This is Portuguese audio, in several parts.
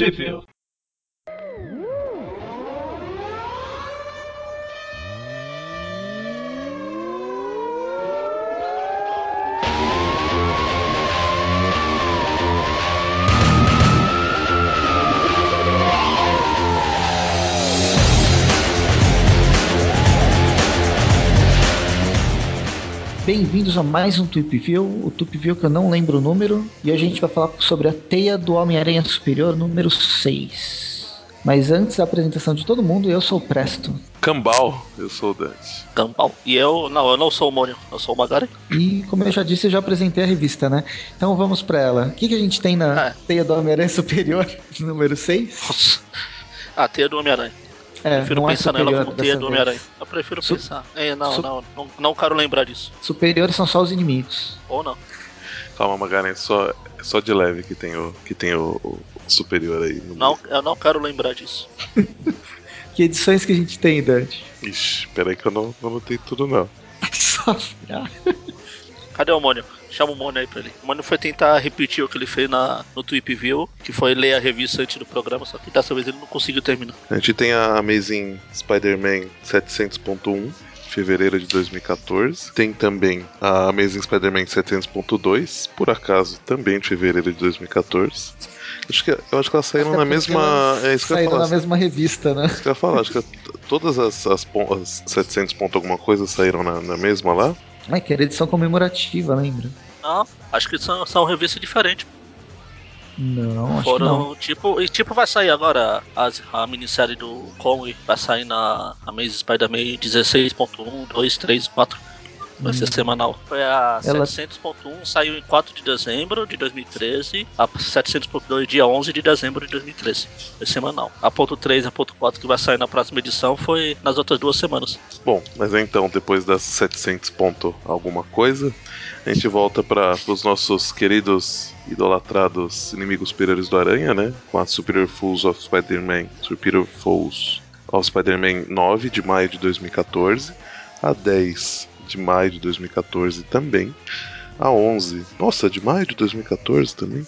Tweep Bem-vindos a mais um Tweep View, o Tweep View que eu não lembro o número, e hoje a gente vai falar sobre a teia do Homem-Aranha Superior número 6. Mas antes da apresentação de todo mundo, eu sou o Presto. Cambal, eu sou o Dante. Cambal. E eu, não, eu não sou o Mônio, eu sou o Magari. E como eu já disse, eu já apresentei a revista, né? Então vamos pra ela. O que, que a gente tem na É. teia do Homem-Aranha Superior número 6? Nossa. A teia do Homem-Aranha. É, Prefiro não é pensar nela superior como teia do. Homem-Aranha. Eu prefiro Su- pensar. É, não, Su- não, não, não quero lembrar disso. Superiores são só os inimigos. Ou não. Calma, Magaren, só, é só de leve que tem o, que tem o, o superior aí. No não. Eu não quero lembrar disso. Que edições que a gente tem, Dante? Ixi, peraí que eu não, não anotei tudo não. Só Cadê o Mônio? Chama o Mônio aí pra ele. O Mônio foi tentar repetir o que ele fez na, no Tweep View, que foi ler a revista antes do programa, só que dessa vez ele não conseguiu terminar. A gente tem a Amazing Spider-Man 700.1, fevereiro de 2014. Tem também a Amazing Spider-Man 700.2, por acaso também de fevereiro de 2014. Acho que, eu acho que elas saíram na porque mesma. É isso que eu ia Saíram falar. na mesma revista, né? Isso que eu ia falar, acho que todas as, as, as 700 ponto alguma coisa saíram na, na mesma lá. Ai, que era edição comemorativa, lembra? Não, acho que são, são revistas diferentes. Não, acho que não. Foram tipo. E tipo vai sair agora as, a minissérie do Conway, vai sair na Amazing Spider-Man 16.1, 2, 3, 4. Vai ser semanal. Foi a Ela- 700.1, saiu em 4 de dezembro de 2013. A 700.2, dia 11 de dezembro de 2013. Foi semanal. A ponto 3 e a ponto 4 que vai sair na próxima edição foi nas outras duas semanas. Bom, mas então, depois das 700 ponto alguma coisa, a gente volta para os nossos queridos idolatrados inimigos superiores do Aranha, né? Com a Superior Fools of Spider-Man, Superior Fools of Spider-Man 9 de maio de 2014, a 10 de maio de 2014 também, a 11, nossa, de maio de 2014 também,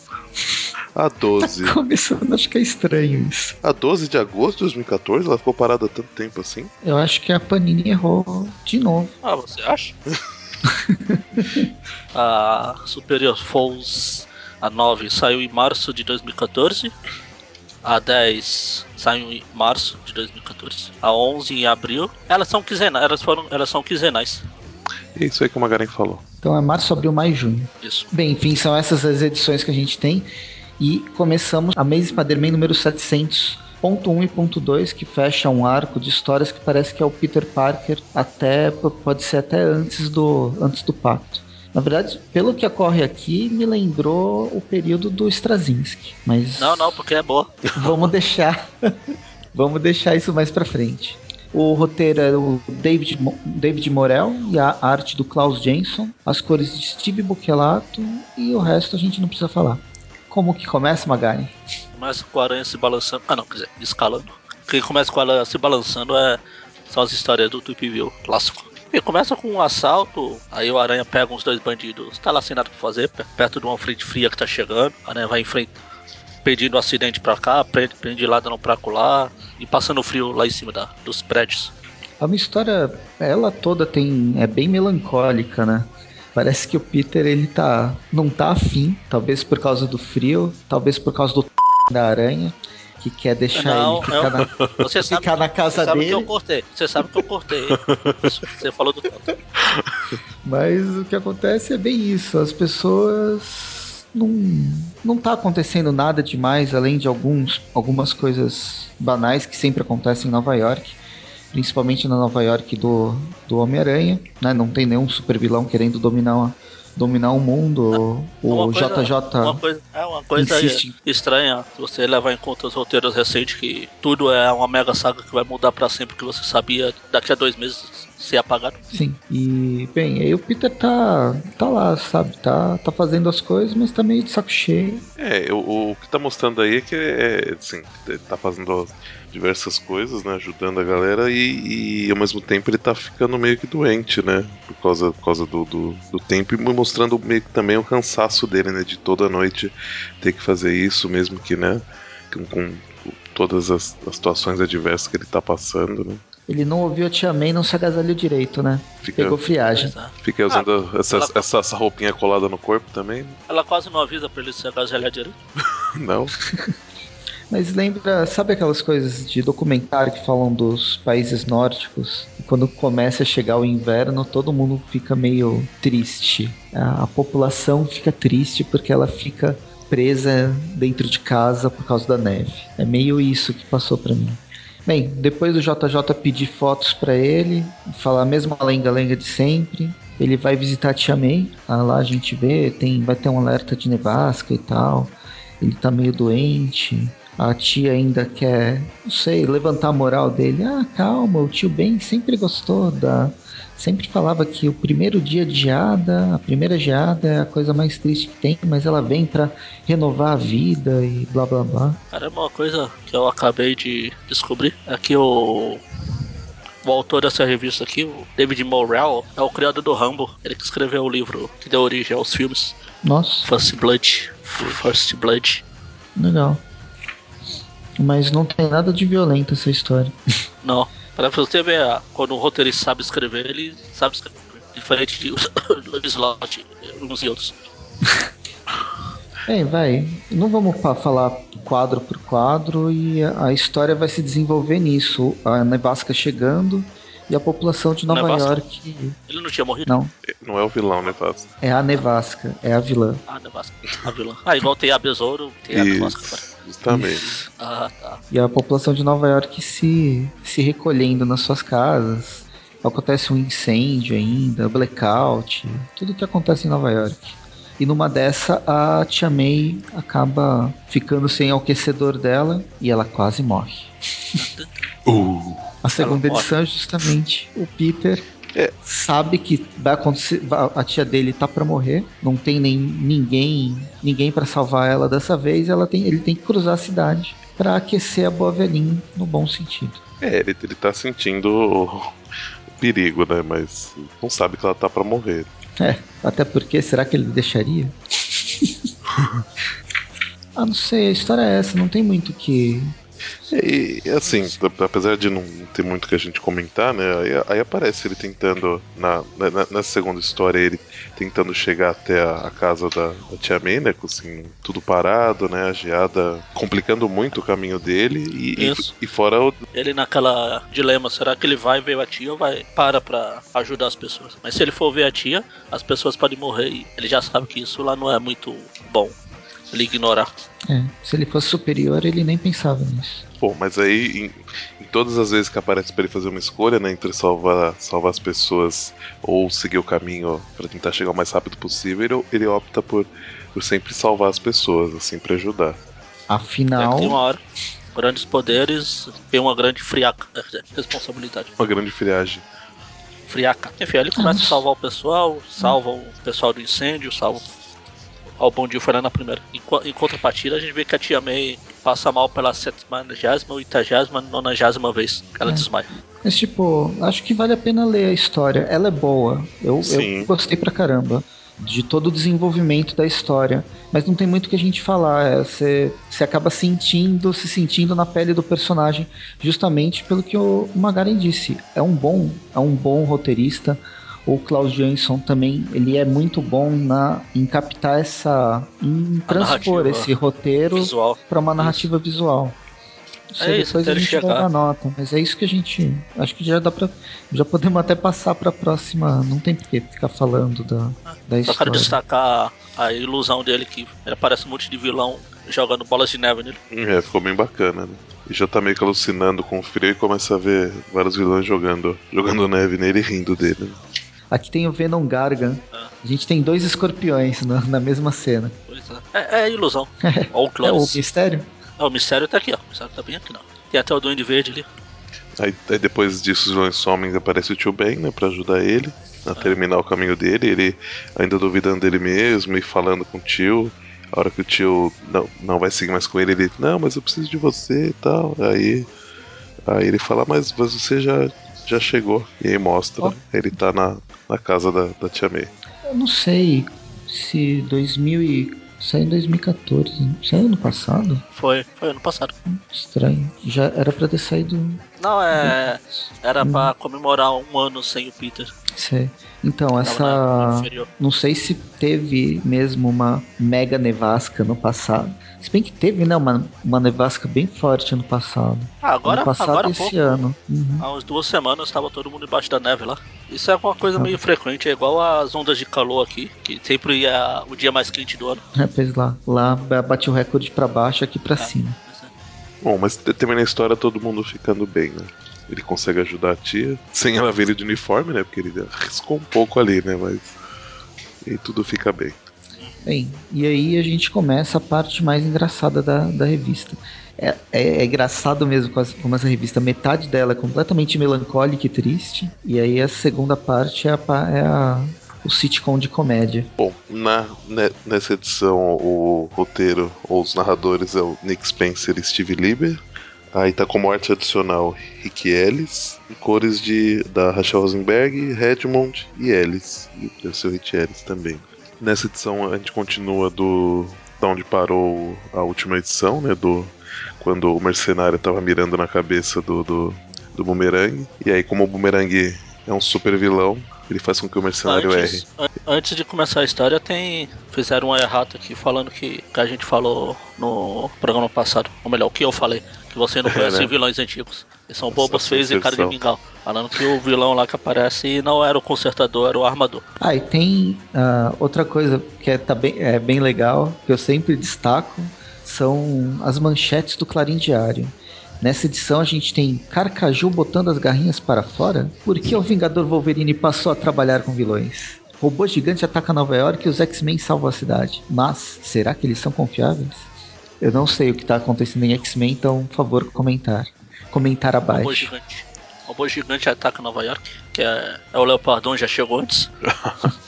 a 12, Começando, acho que é estranho isso. a 12 de agosto de 2014, ela ficou parada há tanto tempo assim. Eu acho que a Panini errou de novo. Ah, você acha? a Superior Falls, a 9, saiu em março de 2014. A 10 saiu em março de 2014. A 11 em abril. Elas são quinzenais. Elas, foram, elas são quinzenais. É isso aí que o Magaren falou. Então é março, abril, maio e junho. Isso. Bem, enfim, são essas as edições que a gente tem. E começamos a Maze Spider-Man número 700. Ponto 1 e ponto 2, que fecha um arco de histórias que parece que é o Peter Parker até pode ser até antes do antes do pacto. Na verdade, pelo que ocorre aqui, me lembrou o período do Straczynski, mas Não, não, porque é boa. vamos deixar vamos deixar isso mais pra frente. O roteiro é o David, David Morel e a arte do Klaus Jensen, as cores de Steve Buchelato e o resto a gente não precisa falar. Como que começa, Magari? Começa com a aranha se balançando. Ah, não, quer dizer, escalando. Quem começa com ela se balançando é, são as histórias do Tweep View clássico. E começa com um assalto, aí o Aranha pega uns dois bandidos, tá lá sem nada pra fazer, pe- perto de uma frente fria que tá chegando. A Aranha vai em frente, pedindo um acidente pra cá, prende, prende lá, dando pra colar, e passando frio lá em cima da, dos prédios. É uma história, ela toda tem é bem melancólica, né? Parece que o Peter ele tá não tá afim, talvez por causa do frio, talvez por causa do da aranha que quer deixar Não, ele ficar, eu- na, Você sabe, ficar na você casa sabe que eu dele. cortei, você sabe que eu cortei. Você falou do tanto. Mas o que acontece é bem isso, as pessoas não não tá acontecendo nada demais além de alguns algumas coisas banais que sempre acontecem em Nova York. Principalmente na Nova York do, do Homem-Aranha, né? Não tem nenhum super vilão querendo dominar, dominar o mundo. O Uma coisa- JJ Uma coisa, é uma coisa insiste. estranha se você levar em conta os roteiros recentes que tudo é uma mega saga que vai mudar pra sempre que você sabia daqui a dois meses ser apagado. Sim. E, bem, aí o Peter tá, tá lá, sabe? Tá, tá fazendo as coisas, mas tá meio de saco cheio. É, o, o que tá mostrando aí é que é, assim, ele tá fazendo diversas coisas, né, ajudando a galera e, e, ao mesmo tempo ele tá ficando meio que doente, né, por causa, por causa do, do, do tempo e mostrando meio que também o cansaço dele, né, de toda noite ter que fazer isso, mesmo que, né, com, com todas as, as situações adversas que ele tá passando, né? Ele não ouviu a Tia May não se agasalhou direito, né? Fica- Pegou friagem. Fica usando essa, ela- essa, essa roupinha colada no corpo também? Ela quase não avisa pra ele se agasalhar direito. Não. Mas lembra, sabe aquelas coisas de documentário que falam dos países nórdicos? E Quando começa a chegar o inverno, todo mundo fica meio triste. A, a população fica triste porque ela fica presa dentro de casa por causa da neve. É meio isso que passou pra mim. Bem, depois do JJ pedir fotos pra ele, falar a mesma lenga-lenga de sempre. Ele vai visitar a Tia May. Ah, lá a gente vê, tem, vai ter um alerta de nevasca e tal. Ele tá meio doente. A tia ainda quer, não sei, levantar a moral dele. Ah, calma, o tio Ben sempre gostou da. Sempre falava que o primeiro dia de geada, a primeira geada é a coisa mais triste que tem, mas ela vem pra renovar a vida e blá blá blá. Caramba, uma coisa que eu acabei de descobrir é que o. O autor dessa revista aqui, o David Morrell, é o criador do Rambo. Ele que escreveu o livro que deu origem aos filmes Nossa, First Blood. First Blood. legal. Mas não tem nada de violento essa história. Não. Pra você ver, ah, quando o roteirista sabe escrever, ele sabe escrever. Diferente de Slot, uns e outros. É, vai. Não vamos falar quadro por quadro e a, a história vai se desenvolver nisso. A nevasca chegando e a população de Nova Nevasca? York. Ele não tinha morrido? Não, Não é o vilão, Fábio? é a nevasca, é a vilã. Ah, Nevasca. A vilã. Ah, igual tem a Besouro, tem a Nevasca. Justamente. Ah, tá. E a população de Nova York se, se recolhendo nas suas casas. Acontece um incêndio ainda, blackout, tudo que acontece em Nova York. E numa dessa, a Tia May acaba ficando sem o aquecedor dela e ela quase morre. Uh, A segunda edição é justamente o Peter É. sabe que vai acontecer, a tia dele tá pra morrer, não tem nem ninguém, ninguém para salvar ela dessa vez, ela tem, ele tem que cruzar a cidade pra aquecer a boa velhinha no bom sentido. é, ele, ele tá sentindo o, perigo, né? Mas não sabe que ela tá pra morrer. É, até porque será que ele deixaria? ah, não sei, a história é essa, não tem muito o que E, assim, apesar de não ter muito que a gente comentar, né? Aí, aí aparece ele tentando, na, na, nessa segunda história, ele tentando chegar até a, a casa da, da tia May, né? Com assim, tudo parado, né? A geada complicando muito o caminho dele. E, e, e fora o. Ele naquela dilema, será que ele vai ver a tia ou vai para pra ajudar as pessoas? Mas se ele for ver a tia, as pessoas podem morrer e ele já sabe que isso lá não é muito bom. Ele ignorar. É, se ele fosse superior, ele nem pensava nisso. Pô, mas aí, em, em todas as vezes que aparece pra ele fazer uma escolha, né? Entre salvar, salvar as pessoas ou seguir o caminho pra tentar chegar o mais rápido possível, ele, ele opta por, por sempre salvar as pessoas, assim, pra ajudar. É Afinal, que tem uma hora. Grandes poderes tem uma grande friaca. Responsabilidade. Uma grande friagem. Friaca. Enfim, ele começa a salvar o pessoal, salva o pessoal do incêndio, salva. Ó, o Bom Dia foi lá na primeira. Em, em contrapartida, a gente vê que a tia May passa mal pela 70 80 90 vez. que Ela É. desmaia. mas tipo, acho que vale a pena ler a história. Ela é boa. Eu, Sim. eu gostei pra caramba de todo o desenvolvimento da história. Mas não tem muito o que a gente falar. é, Você você acaba sentindo, se sentindo na pele do personagem, justamente pelo que o Magaren disse. É um bom, é um bom roteirista. O Klaus Jansson também, ele é muito bom na, em captar essa. em transpor esse roteiro para uma narrativa visual. Isso É isso, depois a gente chegar. dar nota, mas é isso que a gente. Acho que já dá pra. Já podemos até passar pra próxima. Não tem por que ficar falando da, da Só quero história. destacar a ilusão dele que ele parece um monte de vilão jogando bolas de neve nele. É, ficou bem bacana, né? E já tá meio que alucinando com o frio e começa a ver vários vilões jogando, jogando neve nele e rindo dele. né? Aqui tem o Venom Gargan. A gente tem dois escorpiões na, na mesma cena. Pois é. É, é ilusão. Ou É o mistério? É, o mistério tá aqui, ó. O mistério tá bem aqui, não. Tem até o Duende Verde ali. Aí, aí depois disso os e aparece o tio Ben, né, pra ajudar ele a terminar o caminho dele. Ele ainda duvidando dele mesmo e falando com o tio. A hora que o tio não, não vai seguir mais com ele, ele, não, mas eu preciso de você e tal. Aí, aí ele fala, mas você já, já chegou. E aí mostra, Ó. ele tá na, na casa da, da tia May. Eu não sei se Saiu em 2014. Saiu ano passado? Foi, foi ano passado. Estranho. Já era pra ter saído. Não, é. Era pra comemorar um ano sem o Peter. Sei. Então, essa. Não sei se teve mesmo uma mega nevasca no passado. Se bem que teve, né? Uma, uma nevasca bem forte ano passado. Ah, agora, ano passado agora há e pouco. esse ano. Uhum. Há umas duas semanas estava todo mundo embaixo da neve lá. Isso é uma coisa meio frequente, é igual as ondas de calor aqui, que sempre é o dia mais quente do ano. É, pois lá. Lá bate o recorde pra baixo, aqui pra cima. Bom, mas termina a história todo mundo ficando bem, né? Ele consegue ajudar a tia, sem ela ver ele de uniforme, né? Porque ele arriscou um pouco ali, né? Mas. E tudo fica bem. Bem, e aí a gente começa a parte mais engraçada da, da revista. É, é, é engraçado mesmo como essa revista, metade dela é completamente melancólica e triste, e aí a segunda parte é, a, é a- o sitcom de comédia. Bom, na, ne- nessa edição o roteiro ou os narradores é o Nick Spencer e Steve Lieber. Aí tá como arte adicional Rick Ellis, cores de, da Rachel Rosenberg, Redmond e Ellis. E deve ser o Rick Ellis também. Nessa edição a gente continua do da onde parou a última edição, né? Do quando o mercenário tava mirando na cabeça do, do, do Boomerang. E aí, como o Boomerang é um super vilão, ele faz com que o mercenário erre. Antes, an- antes de começar a história, tem. Fizeram uma errata aqui falando que, que a gente falou no programa passado. Ou melhor, o que eu falei. Que você não É, conhece né? vilões antigos. Eles são Essa bobos feios e cara de mingau. Falando que o vilão lá que aparece não era o consertador, era o armador. Ah, e tem ah, outra coisa que é, tá bem, é bem legal, que eu sempre destaco, são as manchetes do Clarim Diário. Nessa edição a gente tem Carcaju botando as garrinhas para fora. Por que o Vingador Wolverine passou a trabalhar com vilões? Robô gigante ataca Nova York e os X-Men salvam a cidade. Mas, será que eles são confiáveis? Eu não sei o que está acontecendo em X-Men, então, por favor, comentar. Comentar Robô abaixo. gigante. Robô gigante ataca Nova York. Que é, é o Leopardon, já chegou antes.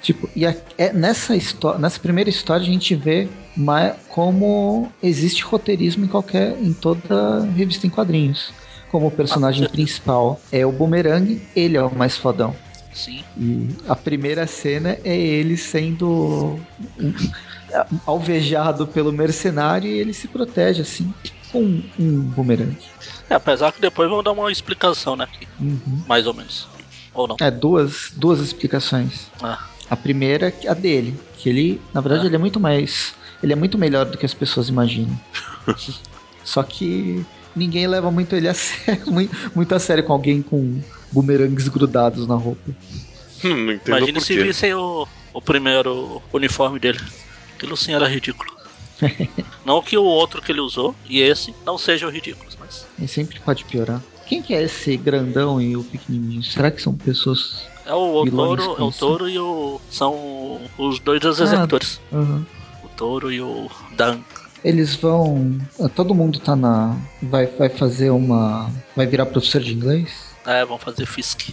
Tipo, e a- é nessa, histó- nessa primeira história a gente vê como existe roteirismo em qualquer, em toda revista em quadrinhos. Como o personagem Ah, certeza. principal é o Boomerang, ele é o mais fodão. Sim. E a primeira cena é ele sendo alvejado pelo mercenário e ele se protege assim com um, um boomerang. É, apesar que depois vão dar uma explicação, né? Uhum. Mais ou menos. Ou não. É, duas, duas explicações. Ah, A primeira, é a dele, que ele, na verdade, Ah. ele é muito mais, ele é muito melhor do que as pessoas imaginam. Só que ninguém leva muito ele a sério, muito, muito a sério com alguém com bumerangues grudados na roupa. Hum, não entendo imagine por se quê. vissem o, o primeiro uniforme dele. Aquilo sim era ridículo. não que o outro que ele usou e esse não sejam ridículos, mas E sempre pode piorar. Quem que é esse grandão e o pequenininho? Será que são pessoas? é o, o touro, é o touro e o são os dois dos executores. Aham. O touro e o Dan. Eles vão. ah, Todo mundo tá na. Vai, vai fazer uma. Vai virar professor de inglês? É, vão fazer Fisk.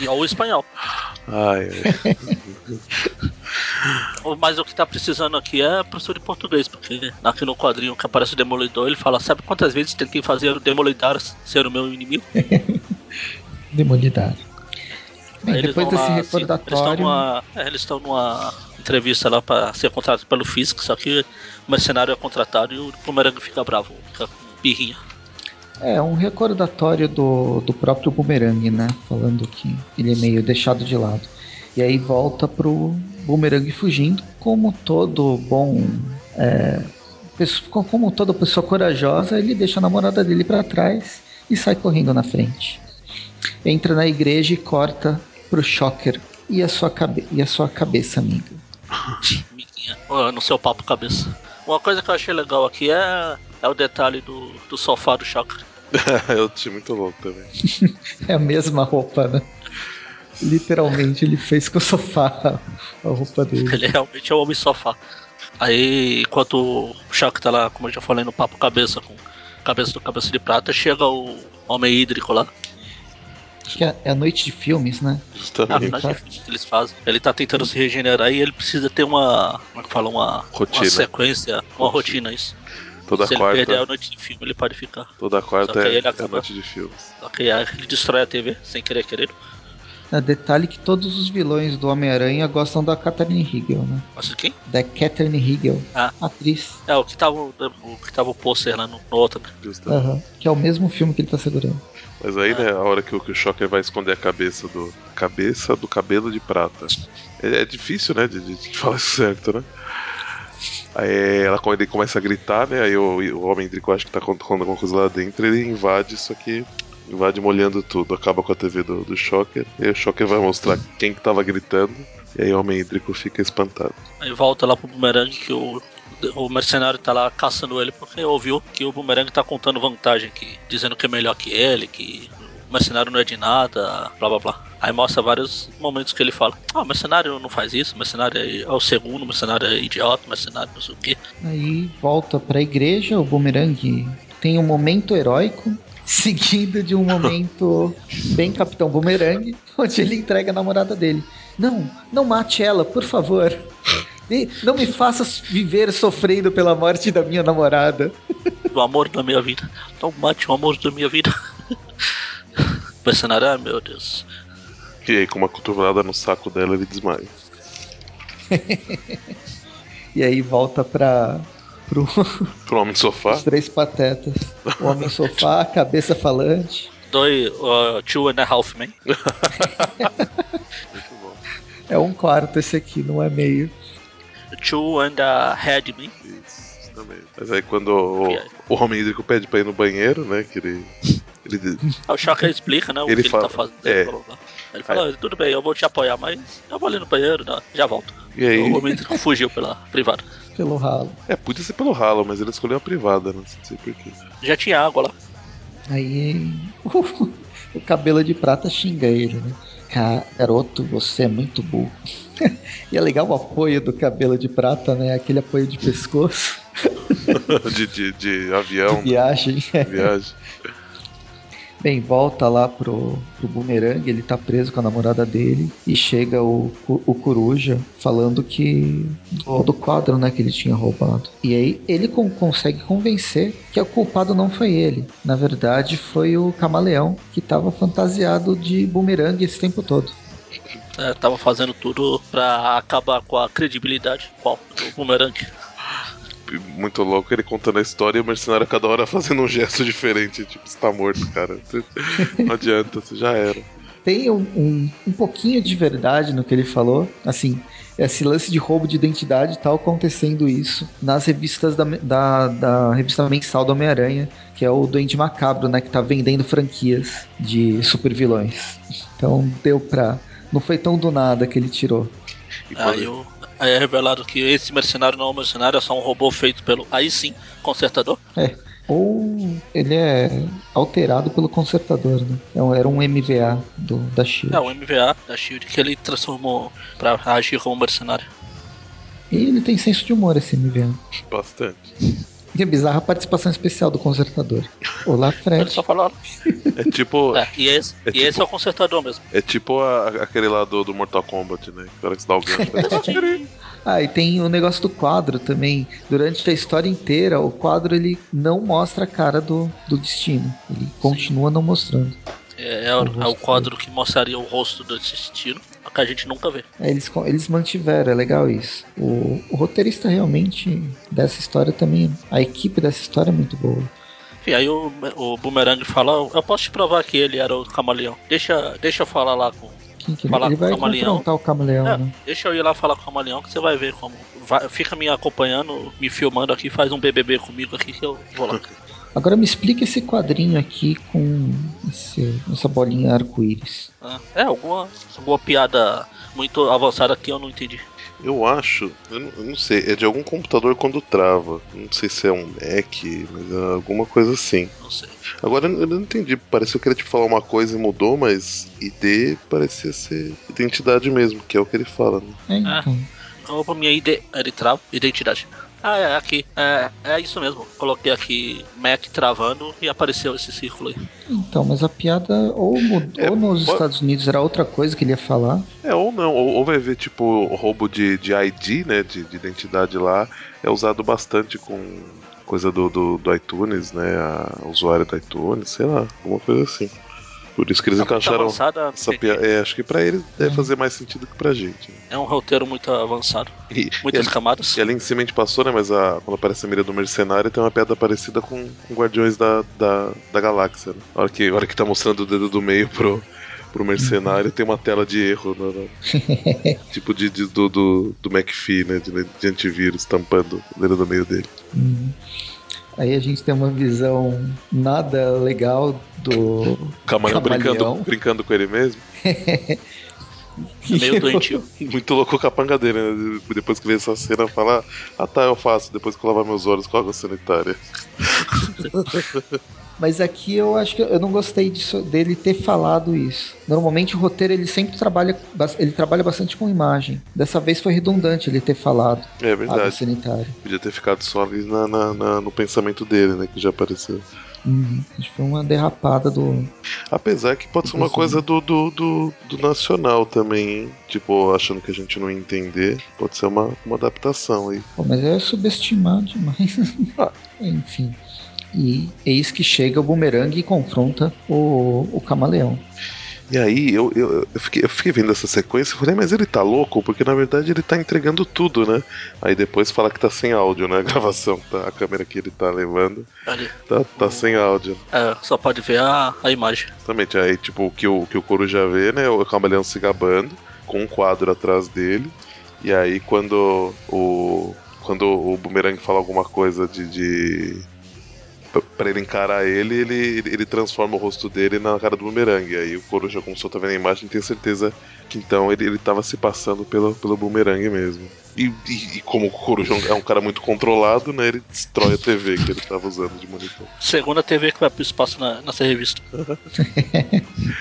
e ou o espanhol. Ai, ai. Mas o que tá precisando aqui é professor de português, porque aqui no quadrinho que aparece o Demolidor, ele fala, sabe quantas vezes tentei fazer o Demolidor ser o meu inimigo? Bem, eles depois desse lá, assim, recordatório. Eles estão numa, é, numa entrevista lá pra ser contratado pelo Fisk, só que o mercenário é contratado e o Boomerang fica bravo, fica com birrinha. É, um recordatório do, do próprio Boomerang, né? Falando que ele é meio deixado de lado. E aí volta pro Boomerang fugindo, como todo bom. É, como toda pessoa corajosa, ele deixa a namorada dele pra trás e sai correndo na frente. Entra na igreja e corta pro Shocker e a sua, cabe e a sua cabeça, amiga. Amiguinha, no seu papo cabeça. Uma coisa que eu achei legal aqui é, é o detalhe do, do sofá do Shocker. eu achei muito louco também. É a mesma roupa, né? Literalmente, ele fez com o sofá a roupa dele. Ele realmente é o homem sofá. Aí, enquanto o Shocker tá lá, como eu já falei, no papo cabeça com cabeça do cabeça de prata, chega o homem hídrico lá. Acho que é, é a noite de filmes, né? A Justamente. é que eles fazem. Ele tá tentando se regenerar e ele precisa ter uma. Como é que fala? Uma, Rotina. uma sequência, uma rotina, isso. Toda se ele perder a quarta, noite de filme, ele pode ficar. toda quarta é, é acaba- noite de filmes. Só que aí ele destrói a TV sem querer querer. É, detalhe que todos os vilões do Homem-Aranha gostam da Catherine Hegel, né? Mas quem? Da Catherine Hegel, Ah. atriz. É, o que tava o que tava o pôster lá no, no outro. Aham. Que é o mesmo filme que ele tá segurando. Mas aí, né, a hora que o, que o Shocker vai esconder a cabeça do. Cabeça do cabelo de prata. É, é difícil, né, de, de- de falar isso certo, né? Aí ela ele começa a gritar, né? Aí o, o homem Drico acha que tá acontecendo alguma coisa lá dentro, ele invade, só que invade molhando tudo, acaba com a TV do, do Shocker, e o Shocker vai mostrar quem que tava gritando, e aí o homem hídrico fica espantado. Aí volta lá pro Boomerang que o, o mercenário tá lá caçando ele porque ouviu que o Boomerang tá contando vantagem, que, dizendo que é melhor que ele, que mercenário não é de nada, blá blá blá. Aí mostra vários momentos que ele fala: Ah, o mercenário não faz isso, o mercenário é, é o segundo, o mercenário é idiota, o mercenário não sei o quê. Aí volta pra igreja, o Boomerang tem um momento heróico, seguido de um momento bem Capitão Boomerang, onde ele entrega a namorada dele. Não, não mate ela, por favor. E Não me faça viver sofrendo pela morte da minha namorada. Do amor da minha vida. Não mate o amor da minha vida. o mercenário, ah, meu Deus. E aí, com uma cotovelada no saco dela, ele desmaia. E aí volta pra. Pro, Pro homem sofá, os três patetas. O homem sofá, cabeça falante. Doi, uh, Two and a Half bom. É um quarto esse aqui, não é meio. Two and a Head Man. Isso, também. Mas aí quando o, o homem hídrico pede pra ir no banheiro, né? Que ele. Ele o Shocker explica, né, o Ele que fala- ele tá fazendo. é. blá, blá, blá. Ele fala, "Ah, tudo bem, eu vou te apoiar, mas eu vou ali no banheiro, né, já volto. e aí. O homem fugiu pela privada. Pelo ralo. É, podia ser pelo ralo, mas ele escolheu a privada, né? Não sei porquê. Já tinha água lá. Aí o cabelo de prata xinga ele, né? Garoto, você é muito burro. e é legal o apoio do cabelo de prata, né? Aquele apoio de pescoço, de, de, de avião, viagem. de viagem. Bem, volta lá pro, pro Boomerang, ele tá preso com a namorada dele e chega o, o, Coruja falando que do, do quadro, né, que ele tinha roubado. E aí ele con- consegue convencer que o culpado não foi ele. Na verdade, foi o Camaleão que tava fantasiado de Boomerang esse tempo todo. É, tava fazendo tudo pra acabar com a credibilidade qual, do Boomerang. Muito louco ele contando a história e o mercenário a cada hora fazendo um gesto diferente. Tipo, você tá morto, cara. Não adianta, você já era. Tem um, um, um pouquinho de verdade no que ele falou. Assim, esse lance de roubo de identidade tá acontecendo isso nas revistas da, da, da revista mensal do Homem-Aranha, que é o Duende Macabro, né? Que tá vendendo franquias de super vilões. Então deu pra. Não foi tão do nada que ele tirou. E quando- Aí, o- aí é revelado que esse mercenário não é um mercenário, é só um robô feito pelo, aí sim, consertador. É. Ou ele é alterado pelo consertador, né? É um- Era um MVA do, da Shield. É o MVA da Shield que ele transformou pra agir como mercenário. E ele tem senso de humor, esse MVA. Bastante. E a bizarra participação especial do consertador. Olá, Fred. só falou. É tipo. É, e esse, É e esse tipo- é o consertador mesmo. É tipo a- aquele lá do, do Mortal Kombat, né? Que hora que você dá o gancho. Ah, e tem o negócio do quadro também. Durante a história inteira, o quadro ele não mostra a cara do, do destino. Ele continua não mostrando. É, é o, é o quadro que mostraria o rosto desse estilo, que a gente nunca vê. Eles, eles mantiveram, é legal isso. O, o roteirista realmente dessa história também. A equipe dessa história é muito boa. Enfim, aí o, o Boomerang fala, eu posso te provar que ele era o camaleão. Deixa, deixa eu falar lá com. Quem que ele, Falar ele com vai o camaleão. o camaleão, É, né? deixa eu ir lá falar com o camaleão que você vai ver como. vai- fica me acompanhando, me filmando aqui, faz um BBB comigo aqui que eu vou lá. Agora me explica esse quadrinho aqui com esse- essa bolinha arco-íris. Ah, É, alguma, alguma piada muito avançada que eu não entendi. Eu acho, eu não, eu não sei, é de algum computador quando trava. Não sei se é um Mac, mas é alguma coisa assim. Não sei. Agora eu não entendi, pareceu que ele tipo falar uma coisa e mudou, mas ID parecia ser identidade mesmo, que é o que ele fala, né? É, então. Opa, minha ID. Ele trava. Identidade. Ah, é, aqui. É, é isso mesmo. Coloquei aqui Mac travando e apareceu esse círculo aí. Então, mas a piada ou mudou É, ou nos pode- Estados Unidos era outra coisa que ele ia falar. É, ou não, ou, ou vai ver tipo roubo de, de ID, né, de, de identidade lá, é usado bastante com coisa do, do, do iTunes, né, a usuário do iTunes, sei lá, alguma coisa assim. Por isso que eles muito encaixaram avançada, essa piada. É, acho que pra eles deve fazer mais sentido que pra gente. É um roteiro muito avançado. E, Muitas e ali- camadas. E ali em cima a gente passou, né? Mas a- quando aparece a mira do mercenário, tem uma piada parecida com, com Guardiões da, da, da Galáxia. Né? A, hora que, a hora que tá mostrando o dedo do meio pro, pro mercenário, tem uma tela de erro. né, né? tipo de, de- do, do, do McPhee, né? De, de antivírus, tampando o dedo do meio dele. Uhum. Aí a gente tem uma visão nada legal do Camaleão brincando, brincando com ele mesmo. Meio doentio. Muito louco o capanga dele, né? Depois que vê essa cena, fala: Ah tá, eu faço. Depois que eu lavar meus olhos com água sanitária. Mas aqui eu acho que eu não gostei disso, dele ter falado isso. Normalmente o roteiro ele sempre trabalha, ele trabalha bastante com imagem. Dessa vez foi redundante ele ter falado É água verdade. sanitária. Podia ter ficado só ali na, na- na- no pensamento dele, né? Que já apareceu. Uhum. Acho que foi uma derrapada do. Apesar que pode ser uma coisa do, do, do, do nacional também, hein? Tipo, achando que a gente não ia entender. Pode ser uma, uma adaptação aí. Pô, mas é subestimar demais. Ah. Enfim. E eis que chega o bumerangue e confronta o, o camaleão. E aí eu, eu, eu, fiquei, eu fiquei vendo essa sequência e falei, mas ele tá louco? Porque na verdade ele tá entregando tudo, né? Aí depois fala que tá sem áudio, né? A gravação, tá, a câmera que ele tá levando, Ali. tá, tá sem áudio. É, só pode ver a, a imagem. Exatamente, aí tipo, o que o, que o Coruja vê, né? O camaleão se gabando, com um quadro atrás dele. E aí quando o. Quando o Boomerang fala alguma coisa de. de p- Pra ele encarar ele, ele, ele, transforma o rosto dele na cara do Boomerang. Aí o Coruja, como só tá vendo a imagem, tem certeza que então ele, ele tava se passando pelo, pelo Boomerang mesmo. E, e, e como o Coruja é um cara muito controlado, né? Ele destrói a TV que ele tava usando de monitor. Segunda TV que vai pro espaço na, nessa revista.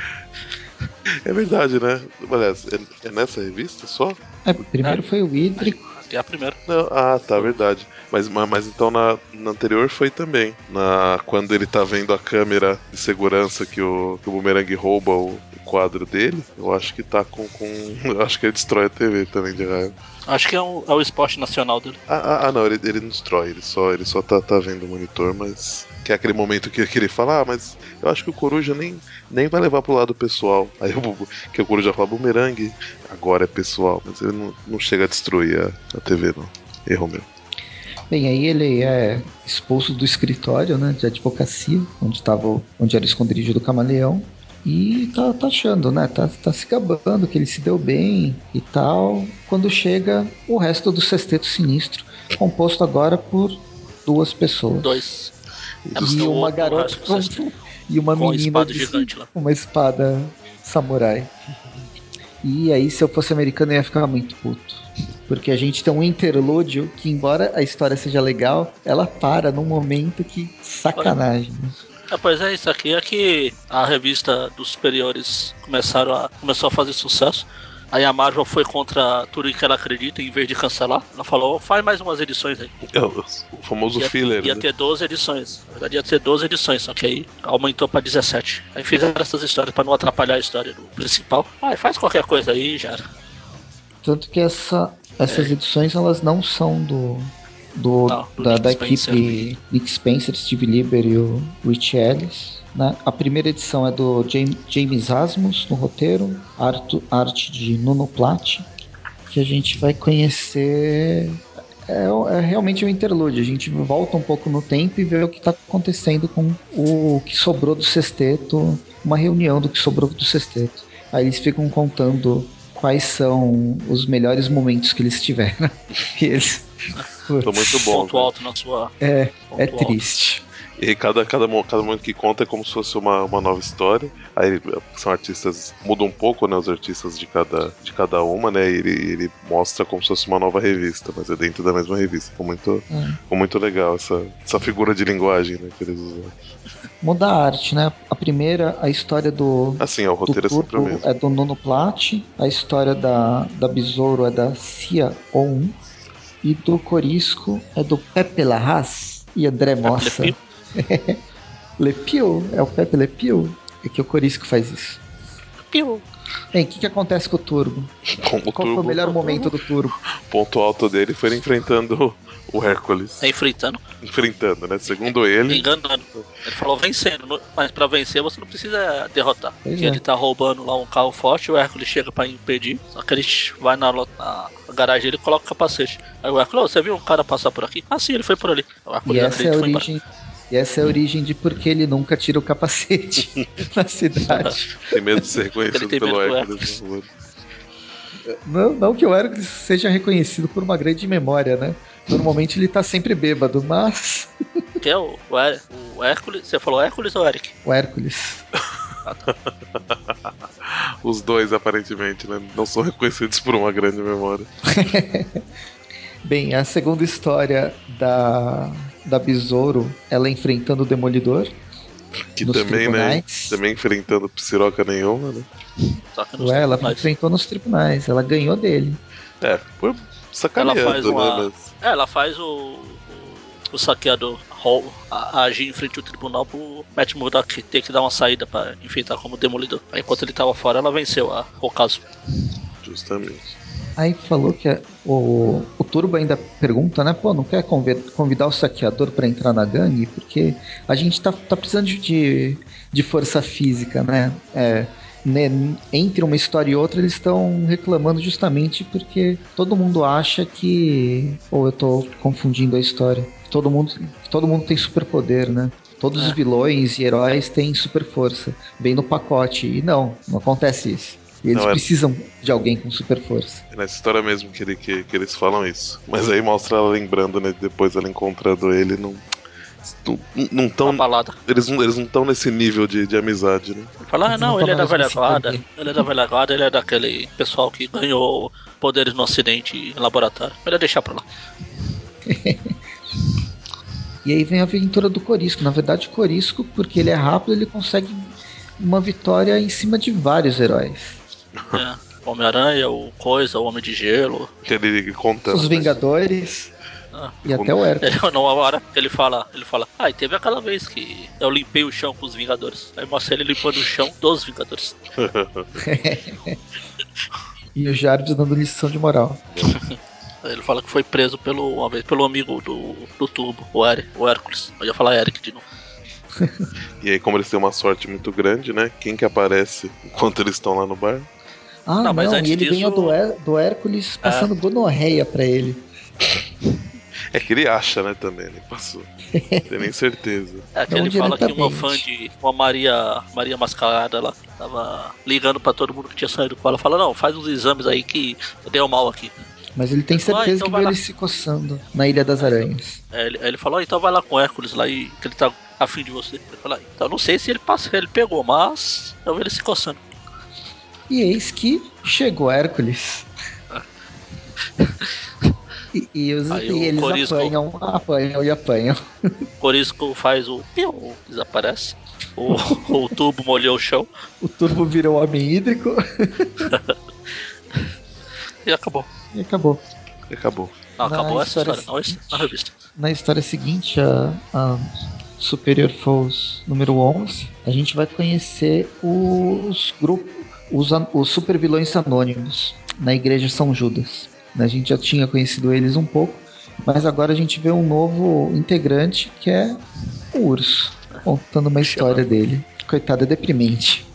É verdade, né? Aliás, é, é nessa revista só? É, primeiro foi o Idri. É a primeira. Não, ah, tá, verdade. Mas, mas, então na, na anterior foi também. Na, quando ele tá vendo a câmera de segurança que o, que o Boomerang rouba o, o quadro dele, eu acho que tá com. com eu acho que ele destrói a TV também de raiva. Acho que é, um, é o esporte nacional dele. Ah, ah, ah, não, ele, ele não destrói, ele só, ele só tá, tá vendo o monitor, mas. Que é aquele momento que, que ele fala, ah, mas eu acho que o Coruja nem, nem vai levar pro lado pessoal. Aí o, que o Coruja fala, Boomerang, agora é pessoal, mas ele não, não chega a destruir a, a TV, não. Erro meu. Bem, aí ele é expulso do escritório, né, de advocacia, onde tava, onde era o esconderijo do camaleão. E tá, tá achando, né? Tá, tá se gabando que ele se deu bem e tal. Quando chega o resto do sexteto sinistro, composto agora por duas pessoas. Dois. E uma garota sexteto. e uma Com menina espada de- gigante lá. uma espada samurai. E aí, se eu fosse americano, eu ia ficar muito puto. Porque a gente tem um interlúdio que, embora a história seja legal, ela para num momento que sacanagem. É, pois é, isso aqui é que a revista dos superiores começaram a, começou a fazer sucesso. Aí a Marvel foi contra tudo que ela acredita, em vez de cancelar. Ela falou, faz mais umas edições aí. É o famoso Ia, filler. ia né? ter 12 edições. Na verdade ia ter 12 edições, só que aí aumentou pra 17. Aí fizeram essas histórias pra não atrapalhar a história do principal. Ah, faz qualquer coisa aí já. era. Tanto que essa, essas edições elas não são do, do, Não, da, da equipe Nick Spencer, Steve Lieber e o Rich Ellis. Né? A primeira edição é do James, James Asmus no roteiro, arte, arte de Nuno Platt, que a gente vai conhecer. É, é realmente um interlúdio. A gente volta um pouco no tempo e vê o que está acontecendo com o que sobrou do sexteto, uma reunião do que sobrou do sexteto. Aí eles ficam contando quais são os melhores momentos que eles tiveram. e eles. Tô muito bom. Ponto alto na sua. É, ponto é alto. E cada, cada, cada momento que conta é como se fosse uma, uma nova história. Aí são artistas, muda um pouco, né? Os artistas de cada, de cada uma, né? E ele, ele mostra como se fosse uma nova revista, mas é dentro da mesma revista. Ficou muito, É. ficou muito legal essa, essa figura de linguagem né, que eles usam. Muda a arte, né? A primeira, a história do. Assim, ó, o do roteiro é sempre o mesmo. é do Nono Plat, a história da, da Besouro é da Cia On e do Corisco é do Pepe Larraz e André Mossa. Lepio. Lepio? É o Pepe Lepio? É que o Corisco faz isso. piu. Bem, o que, que acontece com o Turbo? Como Qual foi o turbo, melhor momento do Turbo? ponto alto dele foi ele enfrentando o Hércules. É enfrentando, Enfrentando, né? Segundo ele, enganando. Ele falou vencendo, mas pra vencer você não precisa derrotar. Pois é. ele tá roubando lá um carro forte, o Hércules chega pra impedir, só que ele vai na, na garagem dele e coloca o capacete. Aí o Hércules, "Ô, você viu um cara passar por aqui? Ah, sim, ele foi por ali. O E Hércules essa é a e origem. E essa é a origem de por que ele nunca tira o capacete na cidade. tem medo de ser reconhecido Ele tem pelo Hércules. Não, não que o Hércules seja reconhecido por uma grande memória, né? Normalmente ele tá sempre bêbado, mas Que é o, o, Hé- o Hércules. Você falou Hércules ou Eric? o Hércules. Os dois, aparentemente, né? Não são reconhecidos por uma grande memória. Bem, a segunda história da, da Besouro, ela enfrentando o Demolidor. Que Nos também, né? tribunais. Também enfrentando psiroca nenhuma, né? Ué, ela enfrentou nos tribunais, ela ganhou dele. É, foi sacaneando, Ela faz uma- né? Mas É, ela faz o, o, saqueador Hall a- agir em frente ao tribunal pro Matt Murdock ter que dar uma saída pra enfrentar como demolidor. Aí, enquanto ele tava fora, ela venceu a, o caso. justamente. Aí falou que o, o Turbo ainda pergunta, né? Pô, não quer convi- convidar o saqueador pra entrar na gangue? Porque a gente tá, tá precisando de, de força física, né? É, né, Entre uma história e outra, eles estão reclamando justamente porque todo mundo acha que. Ou eu tô confundindo a história. Todo mundo, todo mundo tem superpoder, né? Todos os É. vilões e heróis têm super força. Vem no pacote. E não, não acontece isso. E eles Não, é- precisam de alguém com super força. É nessa história mesmo que, ele, que, que eles falam isso. Mas aí mostra ela lembrando, né? Depois ela encontrando ele, não. Não, não Uma tão, balada. eles não eles não estão nesse nível de, de amizade, né? Ele fala, ah, não, não ele é da velha guarda. Ele é da velha guarda, ele é daquele pessoal que ganhou poderes no acidente em laboratório. Melhor deixar pra lá. E aí vem a aventura do Corisco. Na verdade, o Corisco, porque ele é rápido, ele consegue uma vitória em cima de vários heróis. É. O Homem-Aranha, o Coisa, o Homem de Gelo. Que ele conta. Os Vingadores Ah. e até o Hércules. Ele, numa hora ele fala, ele fala, ah, e teve aquela vez que eu limpei o chão com os Vingadores. Aí mostra ele limpando o chão dos Vingadores. E o Jarvis dando lição de moral. Aí ele fala que foi preso pelo, uma vez pelo amigo do, do tubo, o, Eri, o Hércules. Eu ia falar Eric de novo. E aí, como eles têm uma sorte muito grande, né? Quem que aparece enquanto eles estão lá no bar? Ah, Não, não, mas e antes ele disso- ganha do, Hé- do Hércules passando gonorreia pra ele. É que ele acha, né, também, ele passou. Tem nem certeza. É que Não ele fala que uma fã de uma Maria Maria Mascarada lá tava ligando pra todo mundo que tinha saído com ela. Fala, não, faz uns exames aí que deu mal aqui. Mas ele tem Ah, certeza então que vai viu lá. ele se coçando na Ilha das Aranhas. Aí ele, ele falou, "Ah, então vai lá com o Hércules lá e que ele tá afim de você. Ele falou, "Ah, então não sei se ele passa, ele pegou, mas eu vi ele se coçando. E eis que chegou Hércules. E, e os- e eles Corisco- apanham, apanham e apanham. Corisco faz o piu, desaparece. O, o tubo molhou o chão O turbo virou homem hídrico e acabou. e acabou. E acabou. Não, Na acabou essa história história, não na revista. Na história seguinte, a, a Superior Foes número 11, a gente vai conhecer os grupos, os, os super vilões anônimos na Igreja São Judas. A gente já tinha conhecido eles um pouco, mas agora a gente vê um novo integrante que é o Urso, contando uma história dele. Coitado, é deprimente.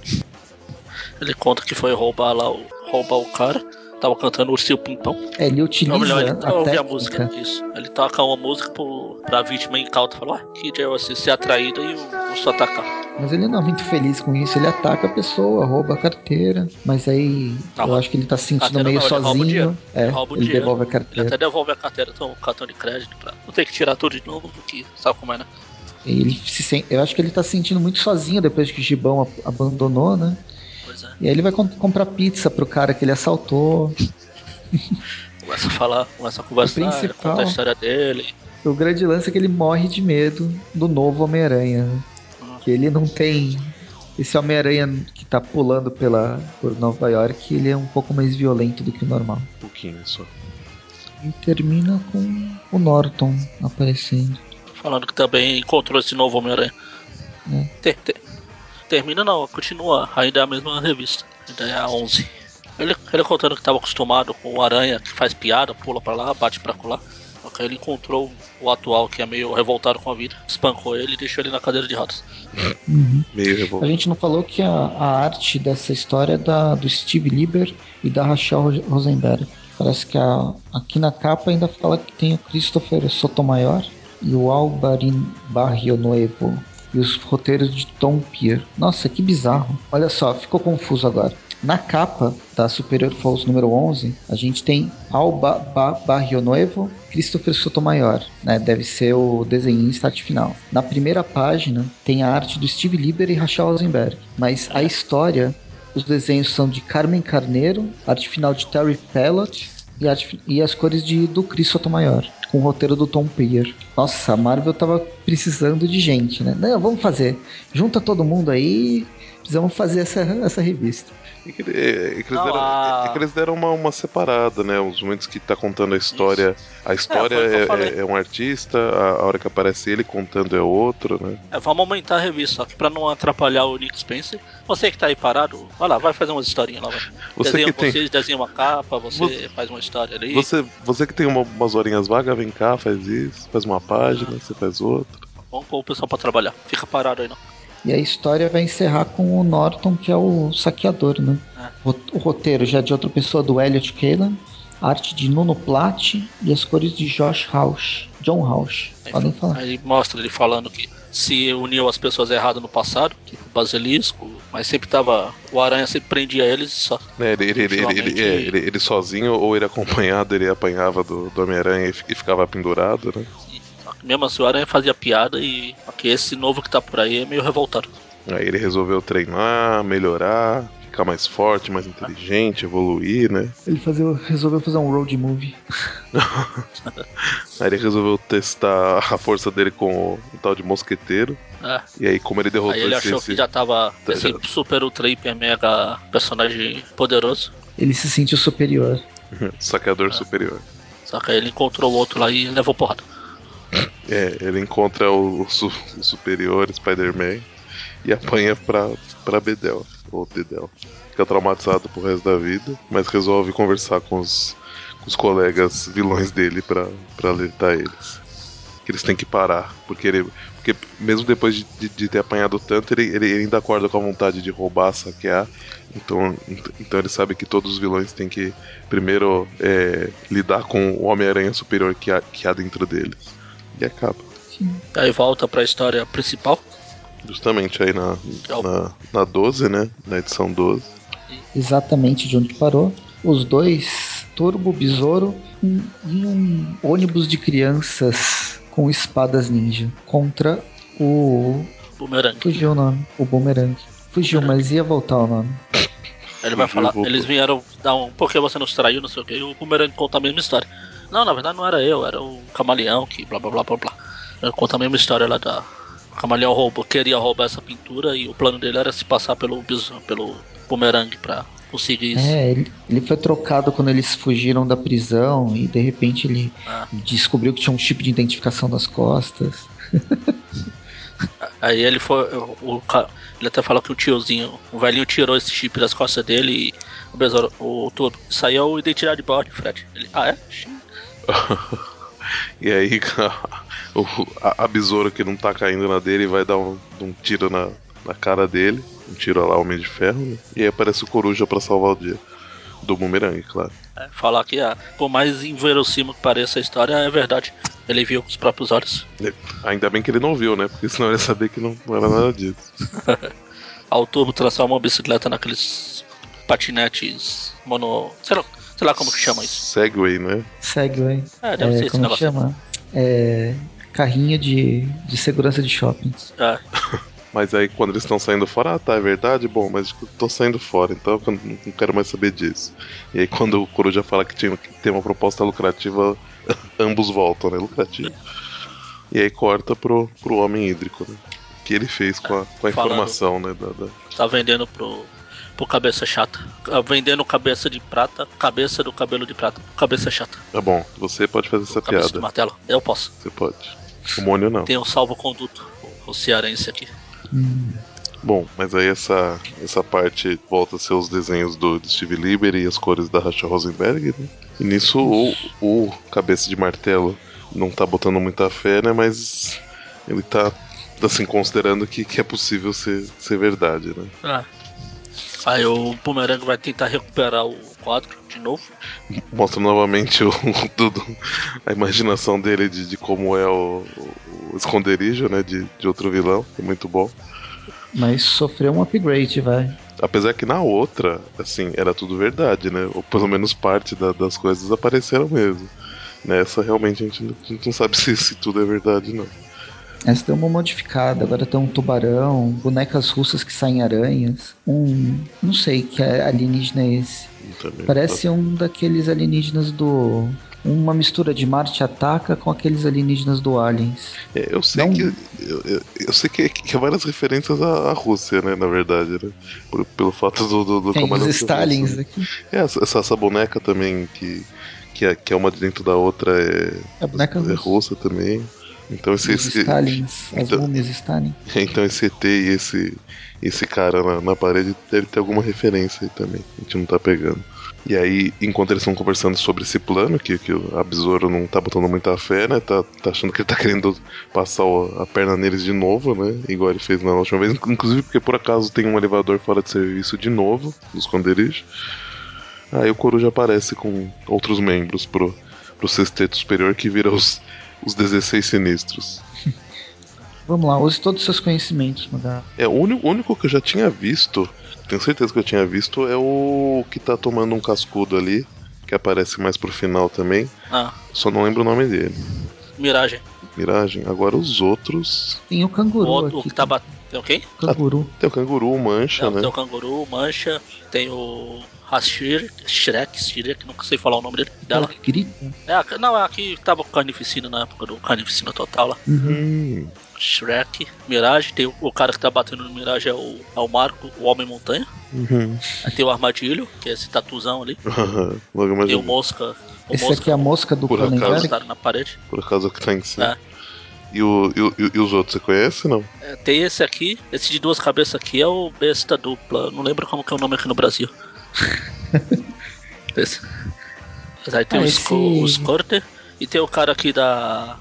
Ele conta que foi roubar lá, o, roubar o cara. Tava cantando Ursinho Pimpão. É, ele utiliza Ou melhor, ele a ouve a música. Isso. Ele toca uma música pro, pra vítima incauta. Falou, ah, que assim, ser atraída e o urso atacar. Mas ele não é muito feliz com isso. Ele ataca a pessoa, rouba a carteira. Mas aí Não, eu acho que ele tá se sentindo meio não, ele sozinho. dinheiro. É, Ele rouba o ele dinheiro. devolve a Ele carteira. até devolve a carteira, então o cartão de crédito pra não ter que tirar tudo de novo, que sabe como é, né? Ele se sen- Eu acho que ele tá se sentindo muito sozinho depois que o Gibão abandonou, né? Pois é. E aí ele vai com- comprar pizza pro cara que ele assaltou. Começa a falar, começa a conversar, O principal- conta a história dele. O grande lance é que ele morre de medo do novo Homem-Aranha. né? Ah. Que ele não tem. Esse Homem-Aranha que tá pulando pela, por Nova York, ele é um pouco mais violento do que o normal. Um pouquinho só. E termina com o Norton aparecendo. Falando que também encontrou esse novo Homem-Aranha. É. Ter- ter- Termina não, continua, ainda é a mesma revista. Ideia 11. Ele, ele contando que estava acostumado com o Aranha, que faz piada, pula pra lá, bate pra colar. Só que aí ele encontrou o atual, que é meio revoltado com a vida, espancou ele e deixou ele na cadeira de rodas. Meio A revoltado. gente não falou que a, a arte dessa história é da, do Steve Lieber e da Rachel Ro- Rosenberg. Parece que a- aqui na capa ainda fala que tem o Christopher Sotomayor e o Alvarin Barrio Nuevo. E os roteiros de Tom Pier. Nossa, que bizarro. Olha só, ficou confuso agora. Na capa da Superior Falls número 11, a gente tem Alba ba Barrio Nuevo, Christopher Sotomayor, né? Deve ser o desenhista arte final. Na primeira página tem a arte do Steve Lieber e Rachel Rosenberg, mas a história, os desenhos são de Carmen Carneiro, arte final de Terry Pellot e, fi- e as cores de do Chris Sotomayor, com o roteiro do Tom Peer. Nossa, a Marvel tava precisando de gente, né? Não, vamos fazer. Junta todo mundo aí, precisamos fazer essa, essa revista. É que, é- é que eles deram, a- é que eles deram uma, uma separada, né? Os momentos que tá contando a história. A história foi o que eu é, é- é um artista, a, a hora que aparece ele contando é outro, né? É, vamos aumentar a revista, só que pra não atrapalhar o Nick Spencer. Você que tá aí parado, vai lá, vai fazer umas historinhas lá, vai. Você desenha, que tem- Vocês desenham uma capa, você faz uma história ali. Você, você que tem uma- umas horinhas vagas, vem cá, faz isso, faz uma página, você faz outra. Vamos pôr o pessoal pra trabalhar. Fica parado aí não. E a história vai encerrar com o Norton, que é o saqueador, né? É. O, roteiro já é de outra pessoa, do Elliot Kalan. Arte de Nuno Platt e as cores de Josh Rausch. John Rausch. Podem falar. aí mostra ele falando que se uniu as pessoas erradas no passado, tipo o Basilisco, mas sempre tava. O Aranha sempre prendia eles e só. Né, ele, ele, ele, é, ele- ele sozinho ou ele acompanhado, ele apanhava do, do Homem-Aranha e ficava pendurado, né? Mesmo assim o Aranha fazia piada e. Que esse novo que tá por aí é meio revoltado. Aí ele resolveu treinar, melhorar, ficar mais forte, mais inteligente, evoluir, né? Ele fazia- resolveu fazer um road movie. Aí ele resolveu testar a força dele com o, tal de mosqueteiro. É. E aí, como ele derrotou Aí ele esse, achou esse- que já tava Tá, esse já- super ultra hiper mega personagem poderoso. Ele se sentiu superior. saqueador É. superior. Só que aí ele encontrou o outro lá e levou porrada. É, ele encontra o, o su- o superior Spider-Man e apanha pra, pra Bedel, ou Dedel. Fica traumatizado pro resto da vida, mas resolve conversar com os, com os colegas vilões dele pra, pra alertar eles. Que eles têm que parar, porque ele. Porque mesmo depois de, de- de ter apanhado tanto, ele, ele ainda acorda com a vontade de roubar, saquear. Então, então ele sabe que todos os vilões têm que primeiro é, lidar com o Homem-Aranha superior que há, que há dentro deles. E acaba. Aí volta pra história principal. Justamente aí na, É o- na, na 12, né? Na edição 12. Exatamente de onde parou. Os dois, Turbo, Besouro, em, em um ônibus de crianças com espadas ninja. Contra o. Boomerang. Fugiu o nome. O Boomerang. Fugiu, mas ia voltar o nome. Ele vai falar, eles vieram dar um. Por que você nos traiu, não sei o que. E o Boomerang conta a mesma história. Não, na verdade não era eu, era o Camaleão que blá blá blá blá blá. Ele conta a mesma história lá da. O Camaleão roubou, queria roubar essa pintura e o plano dele era se passar pelo, pelo Boomerang pra conseguir isso. É, ele, ele foi trocado quando eles fugiram da prisão e de repente ele Ah. descobriu que tinha um chip de identificação nas costas. Aí ele foi. O, o ele até fala que o tiozinho, o velhinho tirou esse chip das costas dele e o besouro, o tudo. Isso aí é o identidade bot, Fred. Ele, ah, é? E aí a, a besoura que não tá caindo na dele vai dar um, um tiro na, na cara dele. Um tiro lá, Homem de Ferro, né? E aí aparece o Coruja pra salvar o dia. Do Boomerang, claro. É, falar que, ah, por mais inverossímil que pareça a história, é verdade. Ele viu com os próprios olhos. Ainda bem que ele não viu, né? Porque senão ele ia saber que não, não era nada disso. Aí o turbo transforma uma bicicleta naqueles patinetes mono. Sei lá, sei lá como que chama isso. Segway, né? Segway. É, deve ser É, esse como que negócio. chama? É. Carrinho de, de segurança de shoppings. É, Mas aí quando eles estão saindo fora, ah tá, é verdade? Bom, mas tô saindo fora, então eu não não quero mais saber disso. E aí quando o Coruja fala que, tinha, que tem uma proposta lucrativa, ambos voltam, né? Lucrativo. E aí corta pro, pro Homem Hídrico, né? O que ele fez com a, com a Falando. informação, né? Da, da- tá vendendo pro, pro cabeça chata. Tá vendendo cabeça de prata, cabeça do cabelo de prata, cabeça chata. Tá bom, você pode fazer essa Cabeça de piada. martelo. Eu posso. Você pode. O Mônio não. Tem um salvo-conduto, o- cearense aqui. Bom, mas aí essa, essa parte volta a ser os desenhos do, do Steve Lieber e as cores da Rachel Rosenberg, né? E nisso o, o Cabeça de Martelo não tá botando muita fé, né? Mas ele tá, assim, considerando que, que é possível ser, ser verdade, né? Ah. Aí o Boomerang vai tentar recuperar o quadro de novo. Mostra novamente o, tudo, a imaginação dele de, de como é o, o esconderijo, né? De, de outro vilão. É muito bom. Mas sofreu um upgrade, vai. Apesar que na outra, assim, era tudo verdade, né? Ou pelo menos parte da- das coisas apareceram mesmo. Nessa, realmente, a gente, não- a gente não sabe se, se tudo é verdade, não. Essa deu uma modificada. Agora tem um tubarão, bonecas russas que saem aranhas. Um. Não sei que alienígena é esse. Também. Parece um daqueles alienígenas do. Uma mistura de Marte Ataca com aqueles alienígenas do Aliens. É, eu sei Não- que. Eu, eu- eu sei que, que há várias referências à, à Rússia, né? Na verdade, né? Por- pelo fato do, do, do Tem os Stalins russo, aqui. É, essa, essa- boneca também, que, que, é, que é uma dentro da outra, é, é russa. russa também. Então esse, esse- Stalins, as então- múmias Stalin. então esse ET e esse, esse cara na, na parede deve ter alguma referência aí também. A gente não tá pegando. E aí, enquanto eles estão conversando sobre esse plano, que, que o não tá botando muita fé, né? Tá, tá achando que ele tá querendo passar o- a perna neles de novo, né? Igual ele fez na última vez. Inclusive porque por acaso tem um elevador fora de serviço de novo, no esconderijo. Aí o Coruja aparece com outros membros pro, pro sexteto superior que vira os, os 16 sinistros. Vamos lá, use todos os seus conhecimentos, Magal. É, o único, o único que eu já tinha visto, tenho certeza que eu tinha visto, é o que tá tomando um cascudo ali, que aparece mais pro final também. Ah, Só não lembro o nome dele. Miragem. Miragem. Agora os outros. Tem o O canguru o aqui. que tá batendo. Tem o quem? Canguru. Tem o canguru, o mancha, né? Tem o canguru, Mancha, tem o Hashir, Shrek, Shrek, nunca sei falar o nome dele. Dela. que grita. É, a- não, é a que tava com carnificina na época do carnificina total lá. Hum, Shrek, Mirage, tem o, o cara que tá batendo no Mirage é o, é o Marco, o Homem Montanha. uhum. Aí tem o Armadilho, que é esse tatuzão ali. Logo mais Tem o Mosca. O Esse Mosca aqui é a mosca do Por acaso. Cronenberg. encostado na parede. por acaso que tá em cima. É. E, o, e, e os outros, você conhece não? É, tem esse aqui, esse de duas cabeças aqui é o besta dupla. Não lembro como que é o nome aqui no Brasil. Mas aí tem Ah, o, esse- o Scorter e tem o cara aqui da.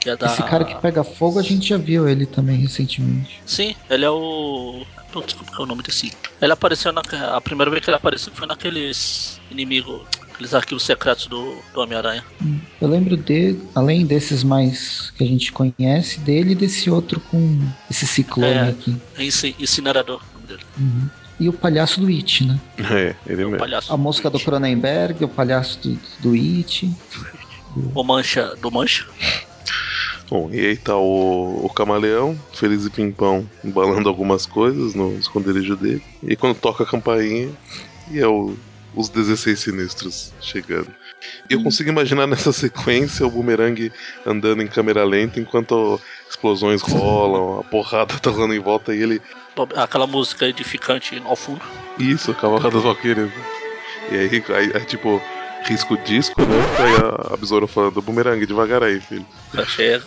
Que é da. Esse cara que pega fogo, a gente já viu ele também recentemente. Sim, ele é o. Putz, como é o nome desse? Ele apareceu na. A primeira vez que ele apareceu foi naqueles inimigos. Aqueles arquivos secretos do, do Homem-Aranha. Hum. Eu lembro de, além desses mais que a gente conhece, dele e desse outro com esse ciclone É. aqui. É Inci- Incinerador, o nome dele. Uhum. E o palhaço do It, né? É, ele É o mesmo. A mosca do Cronenberg, o palhaço do, do It. O Mancha. Do Mancha. Bom, e aí tá o, o camaleão, feliz e pimpão, embalando algumas coisas no esconderijo dele. E quando toca a campainha, e é o, os 16 sinistros chegando. E eu consigo imaginar nessa sequência o boomerang andando em câmera lenta enquanto explosões rolam, a porrada tá rolando em volta e ele. Aquela música edificante ao fundo. Isso, a cavalgada dos vaqueiros. E aí, aí, aí, tipo, risco o disco, né? Aí a, a besoura falando, boomerang, devagar aí, filho. Chega.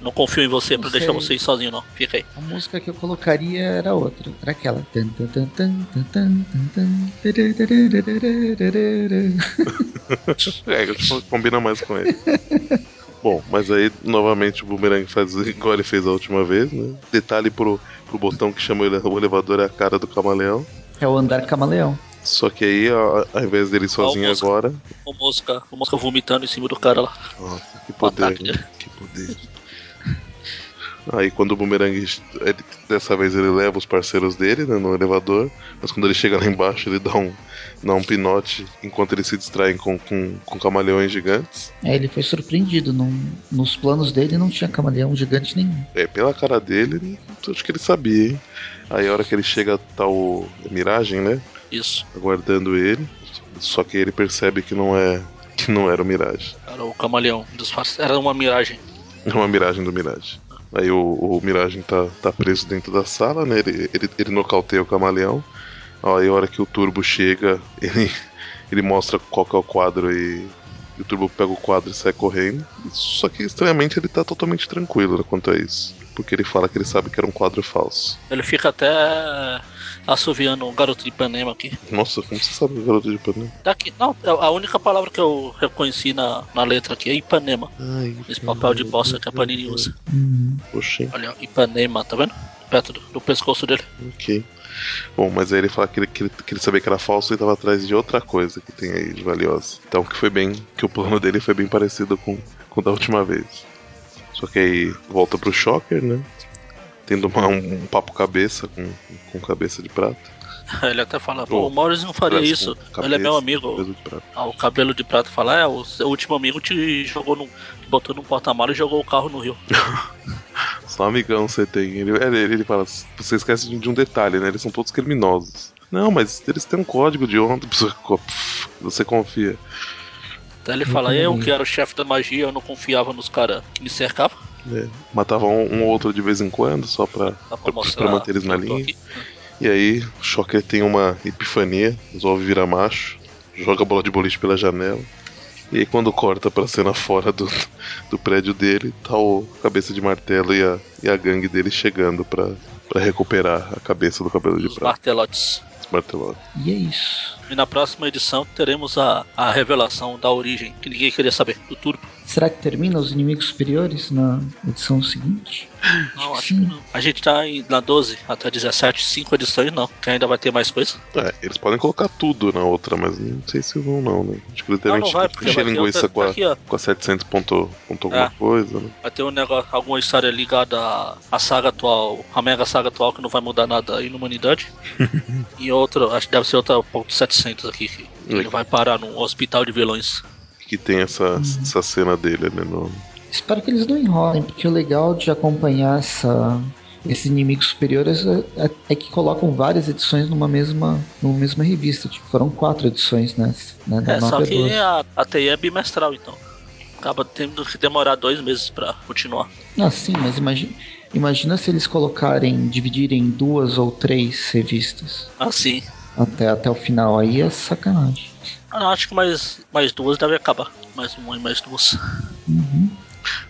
Não confio em você pra Não deixar você ir sozinho, não. Fica aí. A música que eu colocaria era outra. Era aquela. É, combina mais com ele. Bom, mas aí novamente o Boomerang faz igual ele fez a última vez, né? Detalhe pro, pro botão que chama ele- o elevador é a cara do camaleão. É o andar camaleão. Só que aí, ó, ao invés dele sozinho Mosca. agora. O Mosca, o Mosca vomitando em cima do cara lá. Nossa, que poder, ataque né? Que poder. Aí quando o Boomerang. ele- dessa vez ele leva os parceiros dele né, no elevador. Mas quando ele chega lá embaixo, ele dá um, dá um pinote enquanto eles se distraem com, com, com camaleões gigantes. É, ele foi surpreendido. Não, nos planos dele não tinha camaleão gigante nenhum. É, pela cara dele, acho que ele sabia, hein? Aí a hora que ele chega, tá o Miragem, né? Isso. Aguardando ele. Só que ele percebe que não é. que não era o Mirage. Era o camaleão. Era uma miragem. É uma miragem do Mirage. Aí o, o Miragem tá, tá preso dentro da sala, né? Ele, ele, ele nocauteia o camaleão. Aí a hora que o Turbo chega, ele, ele mostra qual que é o quadro e, e o Turbo pega o quadro e sai correndo. Só que estranhamente ele tá totalmente tranquilo quanto a isso. porque ele fala que ele sabe que era um quadro falso. Ele fica até assoviando o garoto de Ipanema aqui. Nossa, como você sabe o garoto de Ipanema? Daqui, não, a única palavra que eu reconheci na, na letra aqui é Ipanema. Ai, Esse papel de bosta que a Panini usa. Hum, hein? Olha, Ipanema, tá vendo? Perto do, do pescoço dele. ok. Bom, mas aí ele fala que ele, que ele, que ele sabia que era falso e tava atrás de outra coisa que tem aí de valiosa. Então que foi bem. que o plano dele foi bem parecido com, com o da última vez. Só que aí volta pro Shocker, né? Tendo uma- um, um papo cabeça com, com cabeça de prata. Ele até fala, pô, o Morris não faria isso. com Ele é meu cabeça, amigo. cabelo. Ah, o cabelo de prata fala, é, o seu último amigo te jogou no. te botou num porta-malas e jogou o carro no rio. Só amigão você tem. Ele, ele, ele fala, você esquece de um detalhe, né? Eles são todos criminosos. Não, mas eles têm um código de honra. Você confia. Até ele fala, eu que era o chefe da magia, eu não confiava nos caras que me cercavam. Né? Matava um, um ou outro de vez em quando, só pra, Dá pra mostrar. pra manter eles na linha. aqui. E aí, o Shocker tem uma epifania, resolve virar macho, joga a bola de boliche pela janela. E aí, quando corta pra cena fora do, do prédio dele, tá o Cabeça de Martelo e a, e a gangue dele chegando pra, pra recuperar a cabeça do cabelo de prata, martelotes. os martelotes. e é isso. E na próxima edição teremos a, a revelação da origem, que ninguém queria saber, do Turbo. Será que termina os inimigos superiores na edição seguinte? Não, acho que não. A gente tá em, na 12 até 17, 5 edições não, que ainda vai ter mais coisa. É, eles podem colocar tudo na outra, mas não sei se vão não, né? Acho que devem Não, não vai, porque encher linguiça outra- com, a, aqui, com a 700 ponto, ponto alguma É. coisa, né? Vai ter um negócio, alguma história ligada à, à saga atual, a mega saga atual que não vai mudar nada aí na humanidade. e outro, acho que deve ser outra ponto 700 aqui, que ele vai parar num hospital de vilões. Que tem essa, essa cena dele, né? No, Espero que eles não enrolem, porque o legal de acompanhar essa, esses inimigos superiores é, é- é que colocam várias edições numa mesma, numa mesma revista. Tipo, foram quatro edições nessa. Né, da É, só 9 a que 12. a, a TI é bimestral, então. Acaba tendo que demorar dois meses pra continuar. Ah, sim, mas imagina, imagina se eles colocarem, dividirem em duas ou três revistas Assim. até, até o final. Aí é sacanagem. Ah, não, acho que mais, mais duas deve acabar. Mais uma e mais duas. Uhum.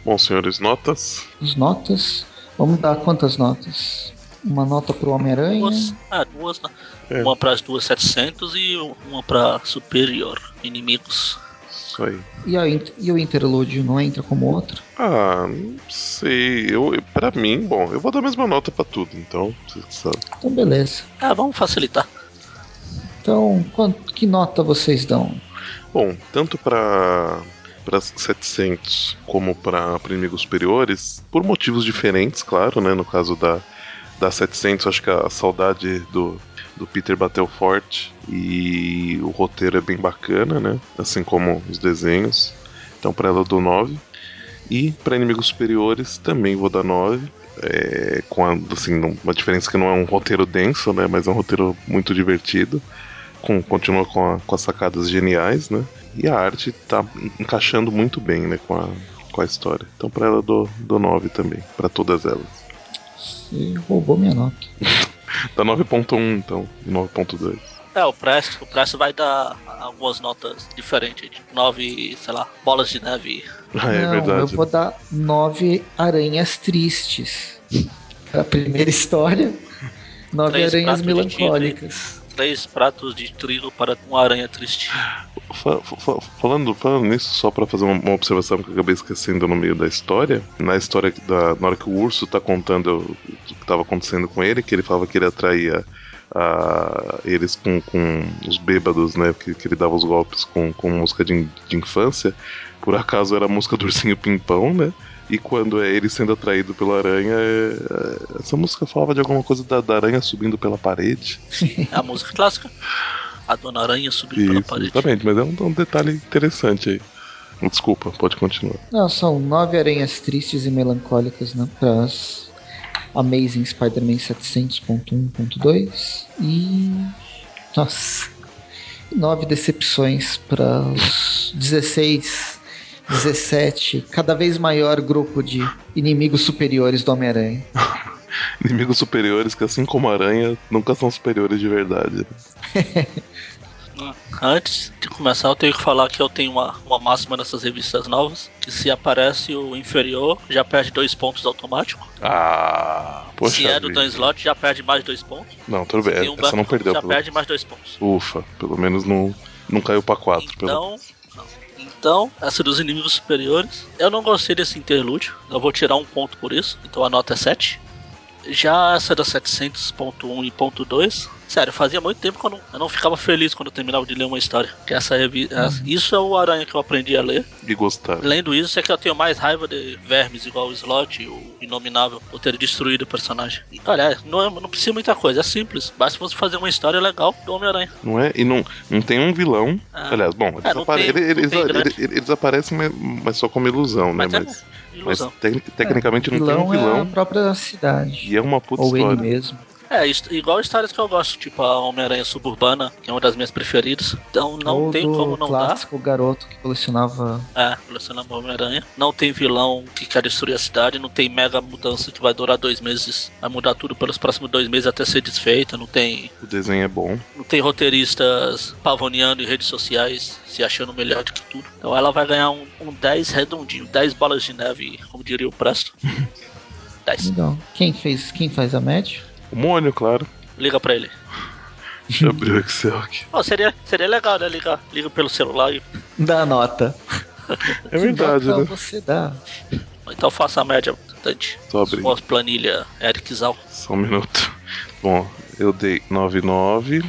Bom, senhores, notas? As notas. Vamos dar quantas notas? Uma nota pro Homem-Aranha. Duas, ah, duas, né? É. Uma para as duas 700 e uma para Superior. Inimigos. Isso aí. E, a, e o interlúdio não entra como outra? Ah, não sei. Eu, eu- pra mim, bom, eu vou dar a mesma nota pra tudo, então, você sabe. Então, beleza. Ah, vamos facilitar. Então, quanto, que nota vocês dão? Bom, tanto pra para 700 como para inimigos superiores, por motivos diferentes, claro, né? No caso da, da 700, acho que a saudade do, do Peter bateu forte e o roteiro é bem bacana, né? Assim como os desenhos. Então, para ela eu dou 9. E para inimigos superiores também vou dar 9. É, com a, assim, uma diferença que não é um roteiro denso, né? Mas é um roteiro muito divertido. Com, continua com, a- com as sacadas geniais, né? E a arte tá encaixando muito bem, né? Com a, com a história. Então pra ela eu dou, dou 9 também. Pra todas elas. Você roubou minha nota. Dá 9.1 então. E 9.2. É, o Press, o Press vai dar algumas notas diferentes. Tipo, nove, sei lá, bolas de neve. Ah, é não, verdade. eu vou dar nove aranhas tristes. A primeira história. Nove Três aranhas melancólicas. Três pratos de trigo para uma aranha triste. Fa- fa- falando, falando nisso, só pra fazer uma, uma observação que eu acabei esquecendo no meio da história. Na história, da, na hora que o urso tá contando o que tava acontecendo com ele, que ele falava que ele atraía a, eles com, com os bêbados, né? Que, que ele dava os golpes com, com música de, de infância. Por acaso era a música do Ursinho Pimpão, né? E quando é ele sendo atraído pela aranha, é- é- essa música falava de alguma coisa da, da aranha subindo pela parede. É a música clássica. A Dona Aranha pela Isso, parede. exatamente, mas é um, um detalhe interessante aí. Desculpa, pode continuar. Não, são nove aranhas tristes e melancólicas né, para as Amazing Spider-Man 700.1.2 e. Nossa. Nove decepções para os 16, 17, cada vez maior grupo de inimigos superiores do Homem-Aranha. Inimigos superiores que, assim como a aranha, nunca são superiores de verdade. né? Antes de começar, eu tenho que falar que eu tenho uma, uma máxima nessas revistas novas: que se aparece o inferior, já perde dois pontos automático. Ah, poxa. se é do. Dan Slot, já perde mais dois pontos. Não, tudo bem. um Essa não perdeu. já pelo- perde mais dois pontos. Ufa, pelo menos não, não caiu pra 4. Pelo... Então, não. Então, essa dos inimigos superiores, eu não gostei desse interlúdio. Eu vou tirar um ponto por isso, então a nota é 7. Já essa da 700.1 e ponto .2, sério, fazia muito tempo que eu não, eu não ficava feliz quando eu terminava de ler uma história. Que essa revi essa- Isso é o Aranha que eu aprendi a ler. E gostar. Lendo isso é que eu tenho mais raiva de vermes igual o Slot, o Inominável, por ter destruído o personagem. E, olha, não, é- não precisa muita coisa, é simples. Basta você fazer uma história legal do Homem-Aranha. Não é? E não, não tem um vilão. Ah. Aliás, bom, eles, É, apare- tem- eles, ele- eles aparecem, mas, mas só como ilusão, né? Mas é Mas, mas Ilusão. tec- tecnicamente não tem vilão um é a vilão. própria cidade. E é uma puta Ou ele história. mesmo. É, igual histórias que eu gosto, tipo a Homem-Aranha Suburbana, que é uma das minhas preferidas. Então não Ou tem como não dar. clássico garoto que colecionava. É, colecionando Homem-Aranha. Não tem vilão que quer destruir a cidade, não tem mega mudança que vai durar dois meses, vai mudar tudo pelos próximos dois meses até ser desfeita, não tem. O desenho é bom. Não tem roteiristas pavoneando em redes sociais, se achando melhor do que tudo. Então ela vai ganhar um, um 10 redondinho, 10 bolas de neve, como diria o Presto. 10. Legal. Quem fez? Quem faz a média? O Mônio, claro. Liga pra ele. Deixa eu abrir o Excel aqui. Ó, seria, seria legal, né? Liga, liga pelo celular e Dá nota. É verdade, né? você dá? Então faça a média, Dante. Tô abrindo. Sua planilha Eric Zal. Só um minuto. Bom, eu dei 9,9.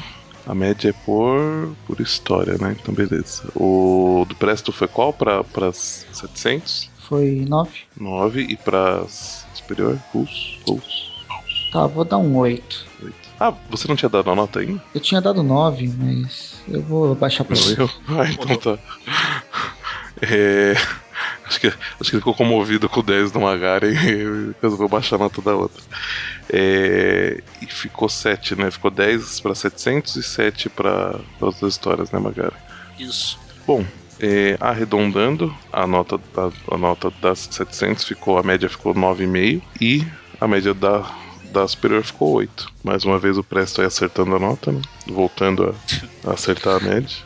A média é por, por história, né? Então, beleza. O do Presto foi qual? Pra, pras 700? Foi 9? 9. E pras superior? Pulse? Pulse? Tá, vou dar um 8. 8. Ah, você não tinha dado a nota ainda? Eu tinha dado 9, mas eu vou baixar pra você. eu? Ah, então tá. É, Acho que, acho que ele ficou comovido com o 10 do Magaren e resolveu baixar a nota da outra. É, e ficou 7, né? Ficou 10 para 700 e 7 para as outras histórias, né, Magaren? Isso. Bom, é, arredondando, a nota, da, a nota das 700 ficou, a média ficou 9,5 e a média da, da superior ficou 8. Mais uma vez o Presto aí acertando a nota, né? Voltando a, a acertar a média.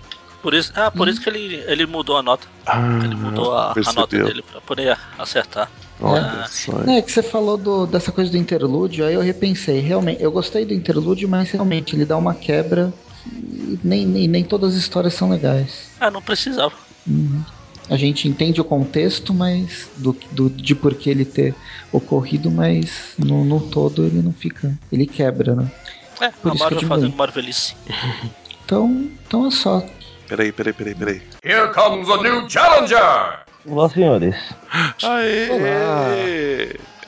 Por isso, ah, por isso que ele, ele mudou a nota. Ah, Ele mudou a, a nota dele pra poder acertar. Olha É. só. É que você falou do- dessa coisa do interlúdio, aí eu repensei. Realmente, eu gostei do interlúdio, mas realmente ele dá uma quebra e nem, nem, nem todas as histórias são legais. Ah, não precisava. Uhum. A gente entende o contexto, mas do, do- de por que ele ter ocorrido, mas no, no todo ele não fica. Ele quebra, né? É, Por a Marvel fazendo Marvelice. Então, então é só. Peraí, peraí, peraí, peraí. Here comes a new challenger! Olá, senhores. Aê! Olá.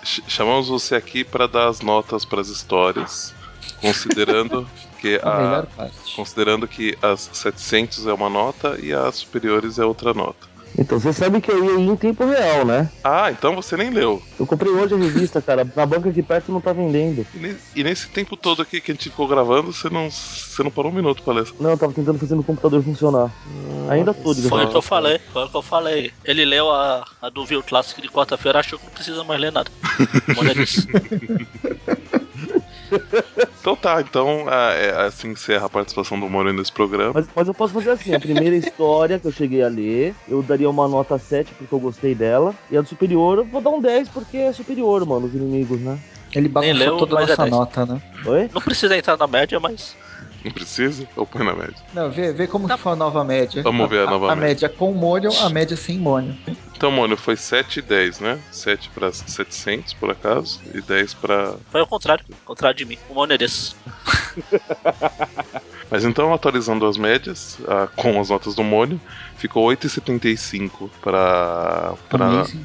Ch- Chamamos você aqui para dar as notas para as histórias, considerando que A a, considerando que as 700 é uma nota e as superiores é outra nota. Então, você sabe que eu ia ir em tempo real, né? Ah, então você nem leu. Eu comprei hoje a revista, cara. Na banca aqui perto não tá vendendo. E, ne- e nesse tempo todo aqui que a gente ficou gravando, você não, você não parou um minuto para ler. Não, eu tava tentando fazer meu computador funcionar. Ainda tô, diga Foi o que eu falei, foi o que eu falei. Ele leu a, a do View Classic de quarta-feira, achou que não precisa mais ler nada. Olha isso. Então tá, então ah, é, assim encerra a participação do Moro nesse programa. Mas, mas eu posso fazer assim: a primeira história que eu cheguei a ler, eu daria uma nota 7 porque eu gostei dela. E a do superior, eu vou dar um 10 porque é superior, mano, os inimigos, né? Ele bagunçou leu, toda a é nossa 10. nota, né? Oi? Não precisa entrar na média, mas. Não precisa? Ou põe na média? Não, vê, vê como que foi a nova média. Vamos ver a nova A média. média com mônio, a média sem mônio. Então, Mônio, foi 7 e 10, né? 7 para 700, por acaso, e 10 para Foi ao contrário. Ao contrário de mim. O Mônio é desse. Mas então, atualizando as médias, ah, com as notas do Mônio, ficou 8,75 para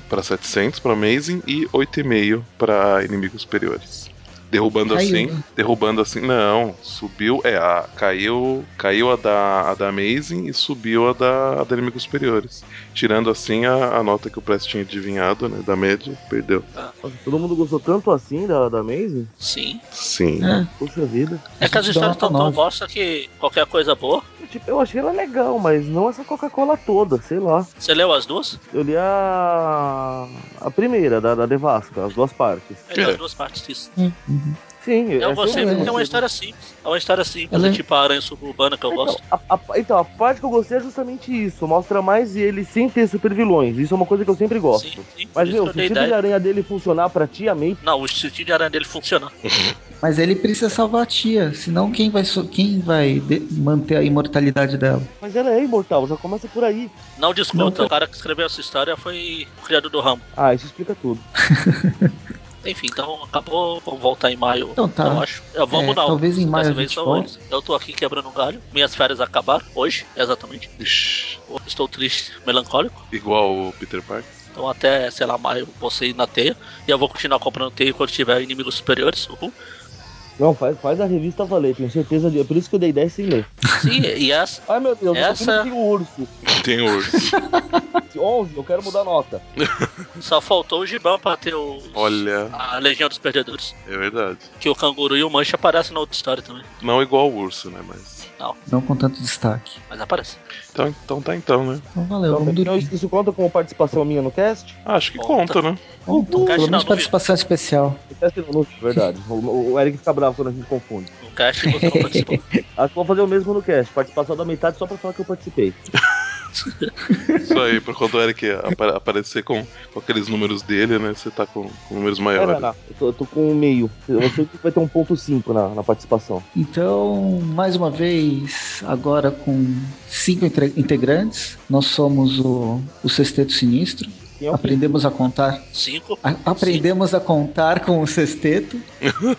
para 700 para Amazing e 8,5 para inimigos superiores. Derrubando Caiu, assim, derrubando assim, não, subiu, é, a, caiu, caiu a da, a da Amazing e subiu a da, a da inimigos superiores. Tirando assim a, a nota que o Press tinha adivinhado, né, da média, perdeu. Nossa, todo mundo gostou tanto assim da, da Maze? Sim. Sim. É, Puxa vida. É que as histórias estão tão nove. bosta que qualquer coisa boa. Tipo, eu achei ela legal, mas não essa Coca-Cola toda, sei lá. Você leu as duas? Eu li a. a primeira, da, da Devasca, as duas partes. É. leu as duas partes disso. Hum, uhum. Sim. Eu é gostei assim porque é mesmo. uma história simples. É uma história simples, Ela é- tipo a aranha suburbana que eu Então gosto. a, a- então, a parte que eu gostei é justamente isso. Mostra mais ele sem ter super vilões. Isso é uma coisa que eu sempre gosto. Sim, sim. Mas, meu, o sentido de ideia. aranha dele funcionar pra ti, amei. Não, o sentido de aranha dele funciona. Mas ele precisa salvar a tia, senão quem vai, so- quem vai de- manter a imortalidade dela? Mas ela é imortal, já começa por aí. Não discuta, Não, o cara que escreveu essa história foi o criador do ramo. Ah, isso explica tudo. Enfim, então acabou. Vamos voltar em maio, Então tá. eu acho. Eu vou É, talvez em maio vez antes. Eu tô aqui quebrando um galho. Minhas férias acabaram hoje, exatamente. Ixi, Estou triste, melancólico. igual o Peter Parker. Então até, sei lá, maio vou sair na teia. E eu vou continuar comprando teia quando tiver inimigos superiores. Uhul. Não, faz, faz a revista valer, tenho certeza de. É por isso que eu dei 10 sem ler. Sim, e essa. Ai meu Deus, Essa- tem um urso. Tem urso. 11, eu quero mudar a nota. Só faltou o gibão pra ter o. Olha, A Legião dos Perdedores. é verdade. Que o canguru e o mancha aparecem na outra história também. Não igual o urso, né? Mas. Não com tanto destaque. Mas aparece. Então, então tá então, né? Então valeu, Então, vamos dormir. isso, isso conta como participação minha no cast? Ah, acho que Conta. conta, né? Caixa pelo não, menos não participação especial. No cast não, não, verdade. O, o Eric fica bravo quando a gente confunde. No cast você não participou. Acho que vou fazer o mesmo no cast. Participação da metade só pra falar que eu participei. Isso aí, por quando o Eric apa- aparecer com, com aqueles números dele, né? Você tá com, com números É, maiores. não, não. Eu tô, eu tô com um meio. Eu sei que vai ter um ponto 5 na, na participação. Então, mais uma vez, agora com cinco integrantes, nós somos o, o Sexteto Sinistro. É Aprendemos a contar. Cinco. a- aprendemos a contar com o Sexteto.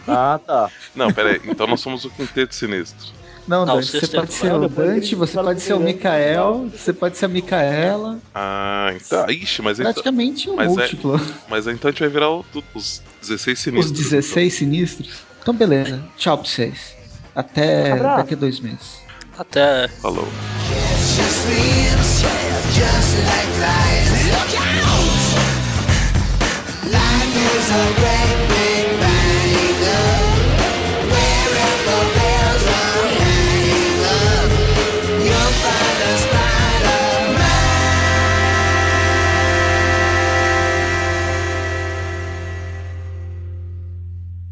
Ah, tá. Não, pera aí. Então nós somos o Quinteto Sinistro. Não, Dante, você pode ser o Dante, você pode ser o. Mikael, você pode ser a Micaela. Ah, então. Ixi, mas então, Praticamente um mas é- múltiplo. mas então a gente vai virar o- os 16 Os sinistros. 16 sinistros. Então, beleza. Tchau pra vocês. Até Abraço. daqui a dois meses. Até. Então. Falou. just like. Look out! Life is a